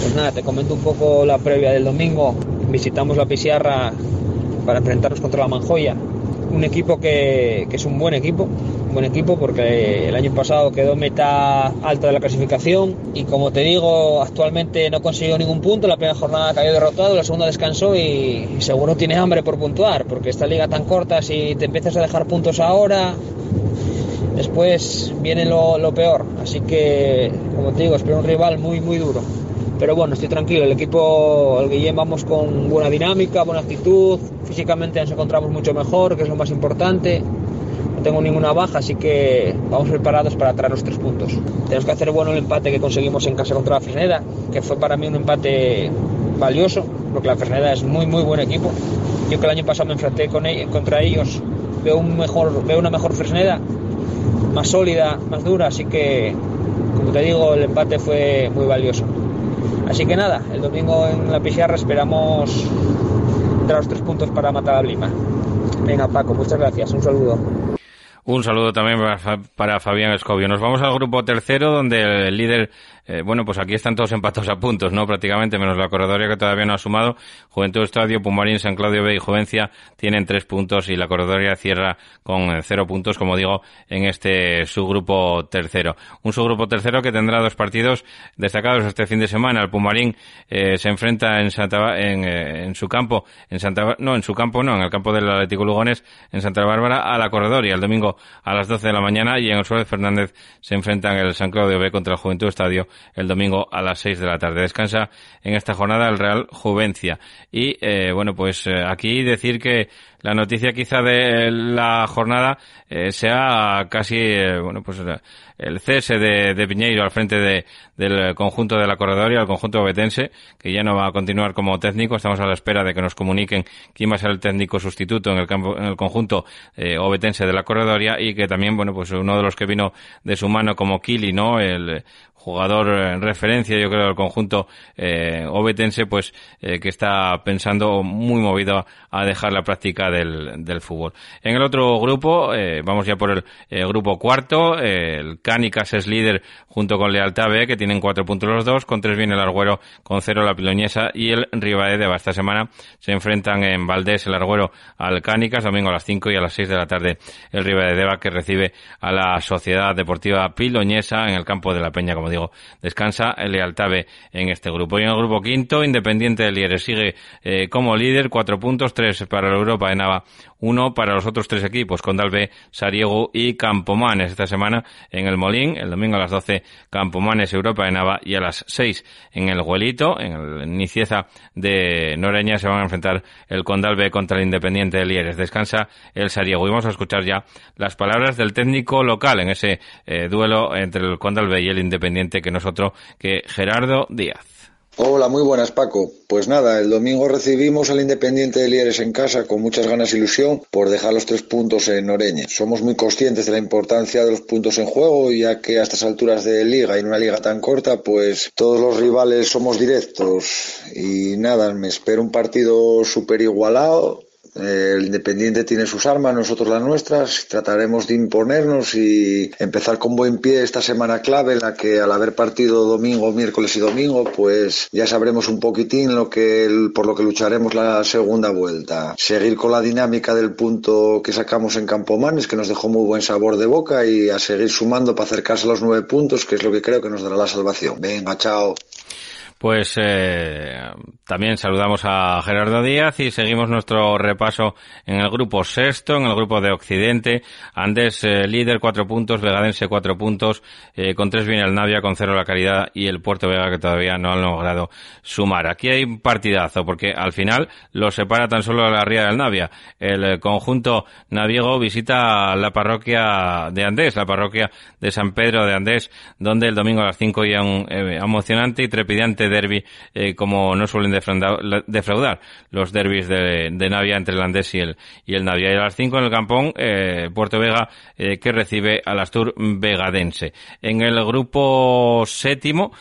Pues nada, te comento un poco la previa del domingo. Visitamos la Pizarra para enfrentarnos contra la Manjoya un equipo que, es un buen equipo, un buen equipo porque el año pasado quedó meta alta de la clasificación y como te digo, actualmente no consiguió ningún punto, la primera jornada cayó derrotado, la segunda descansó y, seguro tiene hambre por puntuar, porque esta liga tan corta, si te empiezas a dejar puntos ahora, después viene lo, lo peor. Así que, como te digo, espero un rival muy, muy duro pero bueno, estoy tranquilo. El equipo, el Guillén, vamos con buena dinámica, buena actitud. Físicamente nos encontramos mucho mejor, que es lo más importante. No tengo ninguna baja, así que vamos preparados para traer los tres puntos. Tenemos que hacer bueno el empate que conseguimos en casa contra la Fresneda, que fue para mí un empate valioso, porque la Fresneda es muy, muy buen equipo. Yo que el año pasado me enfrenté con ellos, contra ellos, veo, un mejor, veo una mejor Fresneda, más sólida, más dura, así que, como te digo, el empate fue muy valioso. Así que nada, el domingo en la Pizarra esperamos dar los tres puntos para matar a Lima. Venga, Paco, muchas gracias. Un saludo. Un saludo también para Fabián Escobio. Nos vamos al grupo tercero, donde el líder eh, bueno, pues aquí están todos empatados a puntos, ¿no? Prácticamente, menos la corredoria que todavía no ha sumado. Juventud Estadio, Pumarín, San Claudio B y Juvencia tienen tres puntos y la corredoria cierra con eh, cero puntos, como digo, en este subgrupo tercero. Un subgrupo tercero que tendrá dos partidos destacados este fin de semana. El Pumarín eh, se enfrenta en Santa en, su campo, en Santa no, en su campo no, en el campo del Atlético Lugones, en Santa Bárbara, a la corredoria el domingo a las 12 de la mañana y en el Fernández se enfrentan el San Claudio B contra el Juventud Estadio el domingo a las 6 de la tarde. Descansa en esta jornada el Real Juvencia. Y eh, bueno, pues eh, aquí decir que la noticia quizá de la jornada eh, sea casi, bueno, pues el cese de, de, Piñeiro al frente de, del conjunto de la corredoria, el conjunto obetense, que ya no va a continuar como técnico. Estamos a la espera de que nos comuniquen quién va a ser el técnico sustituto en el campo, en el conjunto obetense de la corredoria y que también, bueno, pues uno de los que vino de su mano como Kili, ¿no? El, jugador en referencia, yo creo, del conjunto eh, obetense, pues eh, que está pensando muy movido a dejar la práctica del, del fútbol. En el otro grupo, eh, vamos ya por el eh, grupo cuarto, el Cánicas es líder junto con Lealtad B, que tienen cuatro puntos los dos, con tres viene el Argüero, con cero la Piloñesa y el Ribaedeva. Esta semana se enfrentan en Valdés el Argüero al Cánicas, domingo a las cinco y a las seis de la tarde el Ribaedeva que recibe a la Sociedad Deportiva Piloñesa en el campo de la Peña, como digo, descansa el Lealtad en este grupo. Y en el grupo quinto, Independiente del Lieres sigue eh, como líder, cuatro puntos, tres para la Europa de Nava, uno para los otros tres equipos, Condalbe, Sariego y Campomanes. Esta semana en el Molín, el domingo a las 12, Campomanes, Europa de Nava y a las 6 en el Huelito, en el Nicieza de Noreña se van a enfrentar el Condalbe contra el Independiente de Lieres. Descansa el Sariego. Y vamos a escuchar ya las palabras del técnico local en ese eh, duelo entre el Condalbe y el Independiente, que no es otro que Gerardo Díaz. Hola, muy buenas Paco. Pues nada, el domingo recibimos al Independiente de Lieres en casa con muchas ganas e ilusión por dejar los tres puntos en Oreña. Somos muy conscientes de la importancia de los puntos en juego, ya que a estas alturas de liga y en una liga tan corta, pues todos los rivales somos directos. Y nada, me espero un partido súper igualado el Independiente tiene sus armas, nosotros las nuestras. Trataremos de imponernos y empezar con buen pie esta semana clave en la que al haber partido domingo, miércoles y domingo, pues ya sabremos un poquitín lo que por lo que lucharemos la segunda vuelta. Seguir con la dinámica del punto que sacamos en Campomanes, que nos dejó muy buen sabor de boca y a seguir sumando para acercarse a los nueve puntos, que es lo que creo que nos dará la salvación. Venga, chao. Pues eh, también saludamos a Gerardo Díaz y seguimos nuestro repaso en el grupo sexto, en el grupo de Occidente. Andes eh, líder cuatro puntos, Vegadense cuatro puntos, eh, con tres viene el Navia, con cero la Caridad y el Puerto Vega que todavía no han logrado sumar. Aquí hay un partidazo porque al final lo separa tan solo la Ría del Navia. El conjunto naviego visita la parroquia de Andés, la parroquia de San Pedro de Andés, donde el domingo a las cinco ya un emocionante y trepidante derby eh, como no suelen defraudar, los derbis de, Navia entre el Andés y el, y el Navia. Y a las 5 en el Campón, eh, Puerto Vega, eh, que recibe al Astur Vegadense. En el grupo séptimo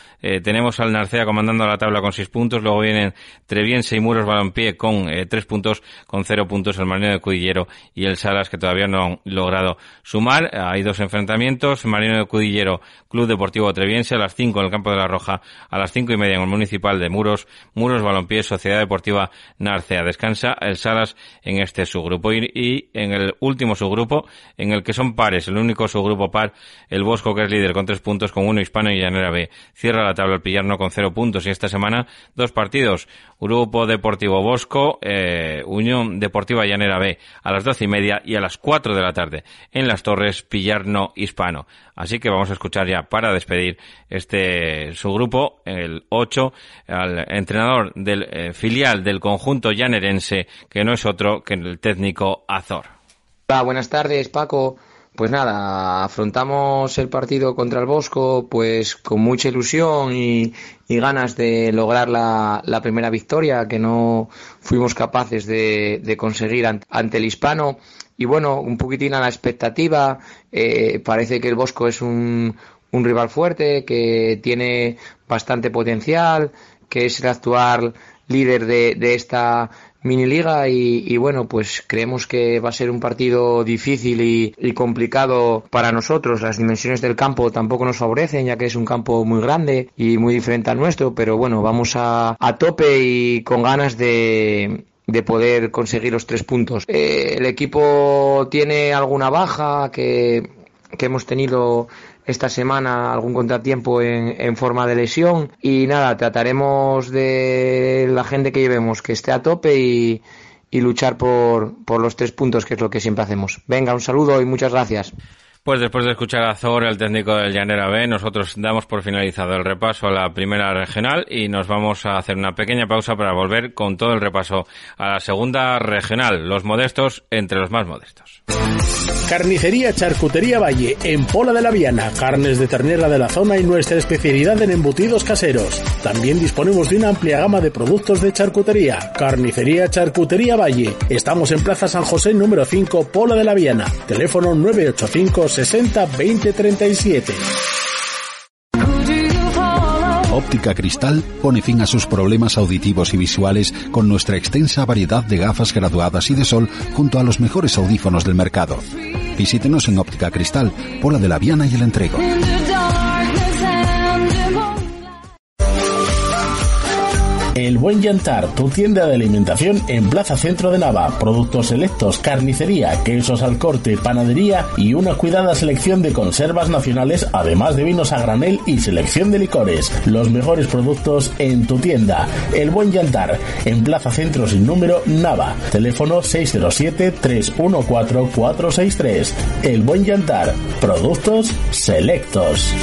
tenemos al Narcea comandando la tabla con 6 puntos, luego vienen Treviense y Muros Balompié con 3 puntos, con 0 puntos el Marino de Cudillero y el Salas que todavía no han logrado sumar. Hay dos enfrentamientos, Marino de Cudillero, Club Deportivo Treviense a las 5 en el campo de la Roja, a las 5 y media Municipal de Muros, Muros Balompié, Sociedad Deportiva Narcea. Descansa el Salas en este subgrupo y, en el último subgrupo, en el que son pares, el único subgrupo par, el Bosco que es líder con tres puntos, con uno hispano y llanera B. Cierra la tabla el Pillarno con cero puntos y esta semana dos partidos. Grupo Deportivo Bosco, eh, Unión Deportiva Llanera B a las doce y media y a las cuatro de la tarde en las Torres Pillarno Hispano. Así que vamos a escuchar ya para despedir este subgrupo, el 8, al entrenador del eh, filial del conjunto llanerense, que no es otro que el técnico Azor. Buenas tardes, Paco. Pues nada, afrontamos el partido contra el Bosco pues con mucha ilusión y, ganas de lograr la, primera victoria que no fuimos capaces de, conseguir ante el hispano. Y bueno, un poquitín a la expectativa, eh, parece que el Bosco es un, rival fuerte, que tiene bastante potencial, que es el actual líder de, esta mini liga y, bueno pues creemos que va a ser un partido difícil y, complicado para nosotros. Las dimensiones del campo tampoco nos favorecen ya que es un campo muy grande y muy diferente al nuestro pero bueno vamos a tope y con ganas de, de poder conseguir los tres puntos. Eh, el equipo tiene alguna baja que, que hemos tenido esta semana algún contratiempo en, en, forma de lesión y nada, trataremos de la gente que llevemos que esté a tope y, y luchar por, por los tres puntos, que es lo que siempre hacemos. Venga, un saludo y muchas gracias. Pues después de escuchar a Zor, el técnico del Llanera B, nosotros damos por finalizado el repaso a la primera regional y nos vamos a hacer una pequeña pausa para volver con todo el repaso a la segunda regional, los modestos entre los más modestos. Carnicería Charcutería Valle, en Pola de la Viana, carnes de ternera de la zona y nuestra especialidad en embutidos caseros. También disponemos de una amplia gama de productos de charcutería. Carnicería Charcutería Valle. Estamos en Plaza San José número 5, Pola de la Viana. Teléfono 985 60 20 37. Óptica Cristal pone fin a sus problemas auditivos y visuales con nuestra extensa variedad de gafas graduadas y de sol junto a los mejores audífonos del mercado. Visítenos en Óptica Cristal, Pola de la Viana y el Entrego. El Buen Yantar, tu tienda de alimentación en Plaza Centro de Nava. Productos selectos, carnicería, quesos al corte, panadería y una cuidada selección de conservas nacionales, además de vinos a granel y selección de licores. Los mejores productos en tu tienda. El Buen Yantar, en Plaza Centro sin número Nava. Teléfono 607-314-463. El Buen Yantar, productos selectos.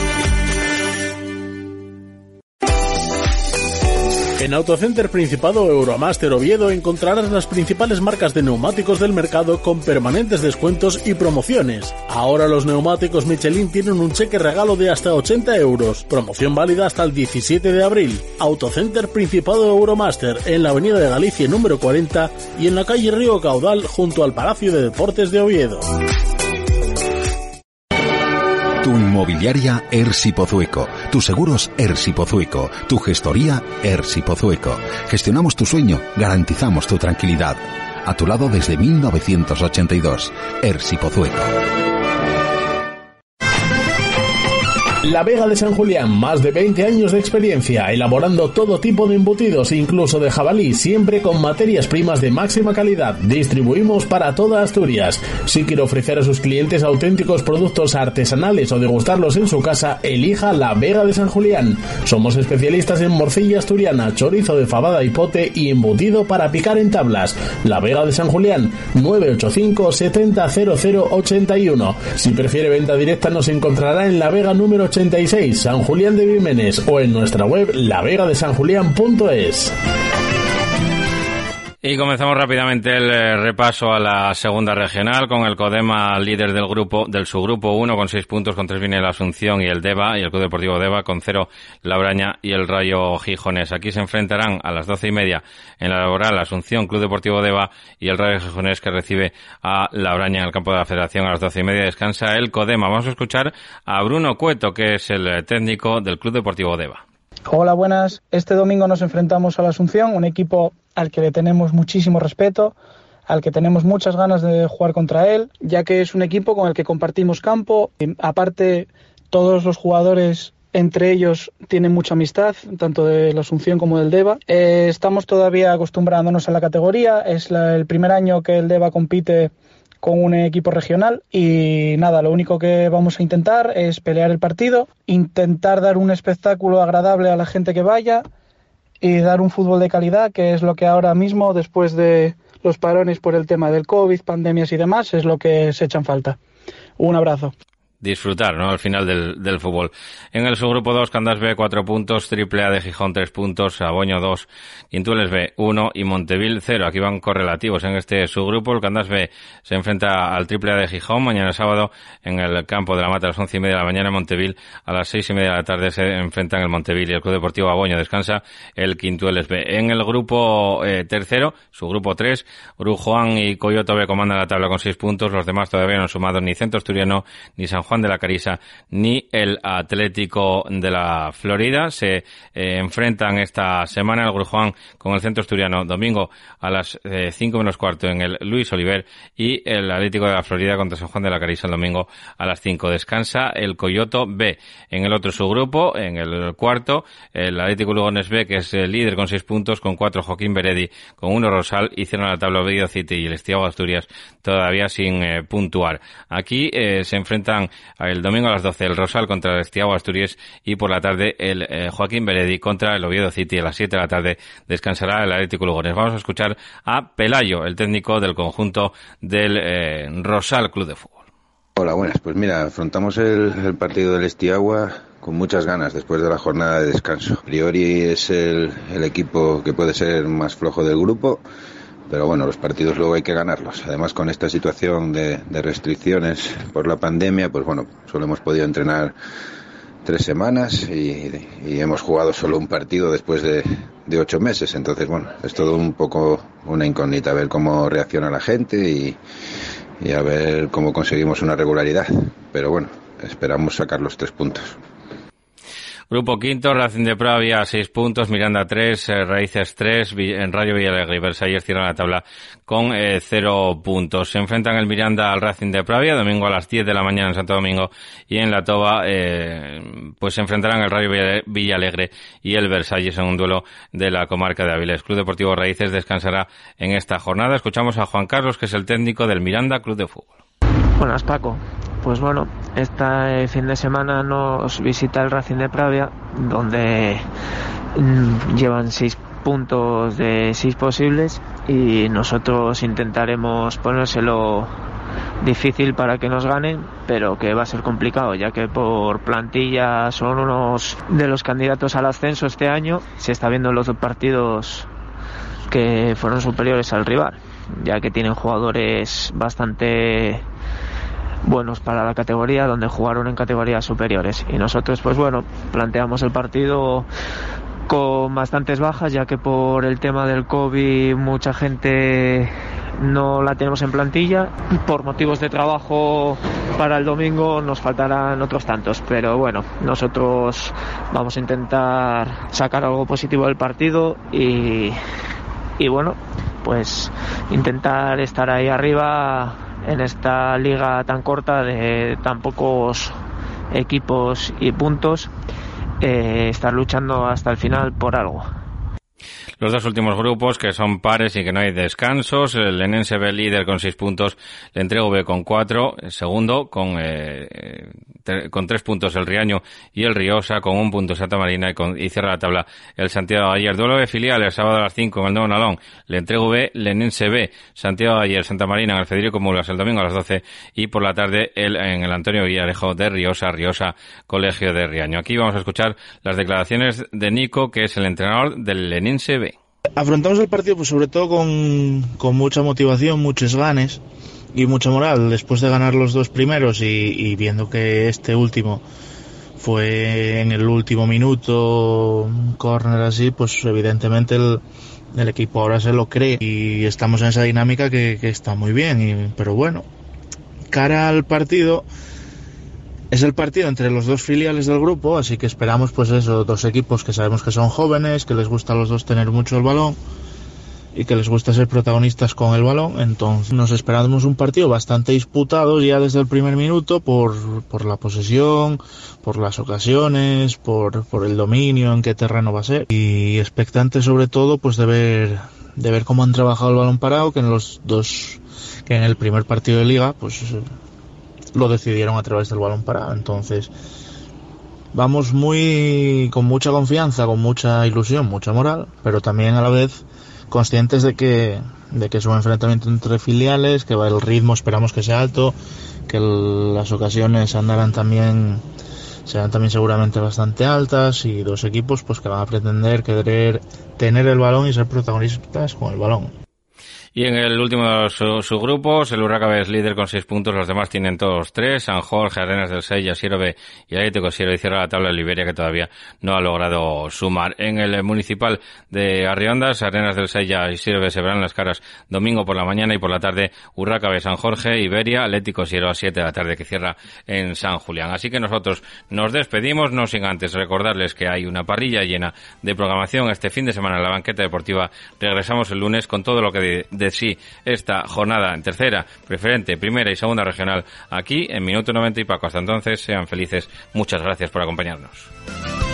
En Autocenter Principado Euromaster Oviedo encontrarás las principales marcas de neumáticos del mercado con permanentes descuentos y promociones. Ahora los neumáticos Michelin tienen un cheque regalo de hasta 80 euros. Promoción válida hasta el 17 de abril. Autocenter Principado Euromaster en la Avenida de Galicia número 40 y en la calle Río Caudal junto al Palacio de Deportes de Oviedo. Tu inmobiliaria Ersi Pozueco. Tus seguros Ersi Pozueco. Tu gestoría Ersi Pozueco. Gestionamos tu sueño, garantizamos tu tranquilidad. A tu lado desde 1982. Ersi Pozueco. La Vega de San Julián, más de 20 años de experiencia, elaborando todo tipo de embutidos, incluso de jabalí, siempre con materias primas de máxima calidad. Distribuimos para toda Asturias. Si quiere ofrecer a sus clientes auténticos productos artesanales o degustarlos en su casa, elija La Vega de San Julián. Somos especialistas en morcilla asturiana, chorizo de fabada y pote y embutido para picar en tablas. La Vega de San Julián, 985 70 81. Si prefiere venta directa, nos encontrará en La Vega número 86, San Julián de Vímenes o en nuestra web lavegadesanjulián.es. Y comenzamos rápidamente el eh, repaso a la segunda regional con el Codema líder del grupo del subgrupo 1 con 6 puntos, con 3 viene la Asunción y el Deva y el Club Deportivo Deva con 0 Labraña y el Rayo Gijones. Aquí se enfrentarán a las doce y media en la laboral la Asunción, Club Deportivo Deva y el Rayo Gijones que recibe a Labraña en el campo de la Federación a las doce y media. Descansa el Codema. Vamos a escuchar a Bruno Cueto que es el eh, técnico del Club Deportivo Deva. Hola, buenas. Este domingo nos enfrentamos a la Asunción, un equipo al que le tenemos muchísimo respeto, al que tenemos muchas ganas de jugar contra él, ya que es un equipo con el que compartimos campo. Aparte, todos los jugadores entre ellos tienen mucha amistad, tanto de la Asunción como del Deva. Eh, estamos todavía acostumbrándonos a la categoría. Es la, el primer año que el Deva compite con un equipo regional y nada, lo único que vamos a intentar es pelear el partido, intentar dar un espectáculo agradable a la gente que vaya y dar un fútbol de calidad, que es lo que ahora mismo, después de los parones por el tema del COVID, pandemias y demás, es lo que se echan falta. Un abrazo disfrutar, ¿no? Al final del, del fútbol. En el subgrupo 2, Candas B, 4 puntos, Triple A de Gijón, 3 puntos, Aboño 2, Quintueles B, 1 y Monteville 0. Aquí van correlativos en este subgrupo. El Candas B se enfrenta al Triple A de Gijón mañana sábado en el campo de la Mata a las 11 y media de la mañana. Monteville a las 6 y media de la tarde se enfrentan el Monteville y el Club Deportivo Aboño. Descansa el Quintueles B. En el grupo eh, tercero, subgrupo 3, Brujuan y Coyoto B comandan la tabla con 6 puntos. Los demás todavía no han sumado ni Centro Asturiano ni San de la Carisa ni el Atlético de la Florida. Se eh, enfrentan esta semana el Grujuan con el Centro Asturiano domingo a las 5 eh, menos cuarto en el Luis Oliver y el Atlético de la Florida contra San Juan de la Carisa el domingo a las 5. Descansa el Coyoto B. En el otro subgrupo, en el cuarto, el Atlético Lugones B, que es el líder con 6 puntos, con 4 Joaquín Beredi, con 1 Rosal, hicieron la tabla Oviedo City y el Estiago Asturias todavía sin eh, puntuar. Aquí se enfrentan el domingo a las 12 el Rosal contra el Estiago Asturias y por la tarde el eh, Joaquín Beredi contra el Oviedo City. A las 7 de la tarde descansará el Atlético Lugones. Vamos a escuchar a Pelayo, el técnico del conjunto del eh, Rosal Club de Fútbol. Hola, buenas. Pues mira, afrontamos el, partido del Estiagua con muchas ganas después de la jornada de descanso. Priori es el equipo que puede ser más flojo del grupo pero bueno, los partidos luego hay que ganarlos. Además, con esta situación de, restricciones por la pandemia, pues bueno, solo hemos podido entrenar tres semanas y, hemos jugado solo un partido después de, ocho meses. Entonces, bueno, es todo un poco una incógnita, a ver cómo reacciona la gente y, a ver cómo conseguimos una regularidad. Pero bueno, esperamos sacar los tres puntos. Grupo quinto, Racing de Pravia, seis puntos, Miranda tres, eh, Raíces tres, en Radio Villalegre y Versalles cierran la tabla con eh, cero puntos. Se enfrentan el Miranda al Racing de Pravia, domingo a las 10 de la mañana en Santo Domingo y en La Toba, eh, pues se enfrentarán el Radio Villalegre y el Versalles en un duelo de la comarca de Avilés. Club Deportivo Raíces descansará en esta jornada. Escuchamos a Juan Carlos, que es el técnico del Miranda Club de Fútbol. Buenas, Paco. Pues bueno, este fin de semana nos visita el Racing de Pravia, donde mm, llevan seis puntos de seis posibles y nosotros intentaremos ponérselo difícil para que nos ganen, pero que va a ser complicado, ya que por plantilla son unos de los candidatos al ascenso este año. Se está viendo en los dos partidos que fueron superiores al rival, ya que tienen jugadores bastante buenos para la categoría donde jugaron en categorías superiores. Y nosotros pues bueno planteamos el partido con bastantes bajas ya que por el tema del COVID mucha gente no la tenemos en plantilla. Por motivos de trabajo para el domingo nos faltarán otros tantos pero bueno nosotros vamos a intentar sacar algo positivo del partido y y bueno pues intentar estar ahí arriba en esta liga tan corta de tan pocos equipos y puntos, eh, estar luchando hasta el final por algo. Los dos últimos grupos, que son pares y que no hay descansos, el Enense B líder con seis puntos, el Entrego B con cuatro, el segundo con, eh, con tres puntos el Riaño y el Riosa, con un punto Santa Marina y, con, y cierra la tabla el Santiago de ayer. Duelo de filiales, el sábado a las cinco en el Nuevo Nalón, el Entrego B, Lenense B, Santiago ayer, Santa Marina en el Federico Mulas el domingo a las doce y por la tarde el, en el Antonio Villarejo de Riosa, Riosa, Colegio de Riaño. Aquí vamos a escuchar las declaraciones de Nico, que es el entrenador del Lenense B. Afrontamos el partido pues sobre todo con, mucha motivación, muchos ganes y mucha moral. Después de ganar los dos primeros y, viendo que este último fue en el último minuto, un corner así, pues evidentemente el, equipo ahora se lo cree y estamos en esa dinámica que, está muy bien. Pero bueno, cara al partido es el partido entre los dos filiales del grupo, así que esperamos pues eso, dos equipos que sabemos que son jóvenes, que les gusta a los dos tener mucho el balón y que les gusta ser protagonistas con el balón. Entonces nos esperamos un partido bastante disputado ya desde el primer minuto por, por la posesión, por las ocasiones, por, por el dominio, en qué terreno va a ser. Y expectante sobre todo pues de ver, de ver cómo han trabajado el balón parado, que en los dos, que en el primer partido de liga pues lo decidieron a través del balón parado. Entonces, vamos muy con mucha confianza, con mucha ilusión, mucha moral, pero también a la vez conscientes de que de que es un enfrentamiento entre filiales, que el ritmo esperamos que sea alto, que las ocasiones andarán también serán también seguramente bastante altas y dos equipos pues que van a pretender querer tener el balón y ser protagonistas con el balón. Y en el último de sus subgrupos, el Huracán es líder con seis puntos, los demás tienen todos tres, San Jorge, Arenas del Sella, Sierve y Atlético Sierve y cierra la tabla de Liberia que todavía no ha logrado sumar. En el municipal de Arriondas, Arenas del Sella y Sierve se verán las caras domingo por la mañana y por la tarde Urracabe, San Jorge, Iberia, Atlético Sierve a 7 de la tarde que cierra en San Julián. Así que nosotros nos despedimos, no sin antes recordarles que hay una parrilla llena de programación este fin de semana en la banqueta deportiva. Regresamos el lunes con todo lo que sí esta jornada en tercera, preferente, primera y segunda regional aquí en Minuto 90 y Paco. Hasta entonces, sean felices. Muchas gracias por acompañarnos.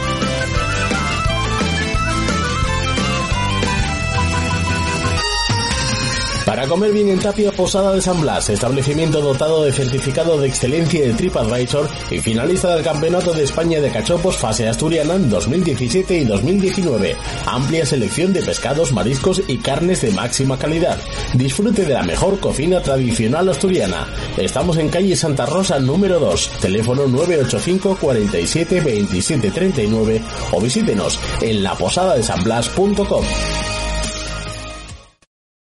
Para comer bien en Tapia Posada de San Blas, establecimiento dotado de certificado de excelencia de TripAdvisor y finalista del Campeonato de España de Cachopos fase asturiana en 2017 y 2019. Amplia selección de pescados, mariscos y carnes de máxima calidad. Disfrute de la mejor cocina tradicional asturiana. Estamos en calle Santa Rosa número 2, teléfono 985 47 27 39 o visítenos en laposadadesanblas.com.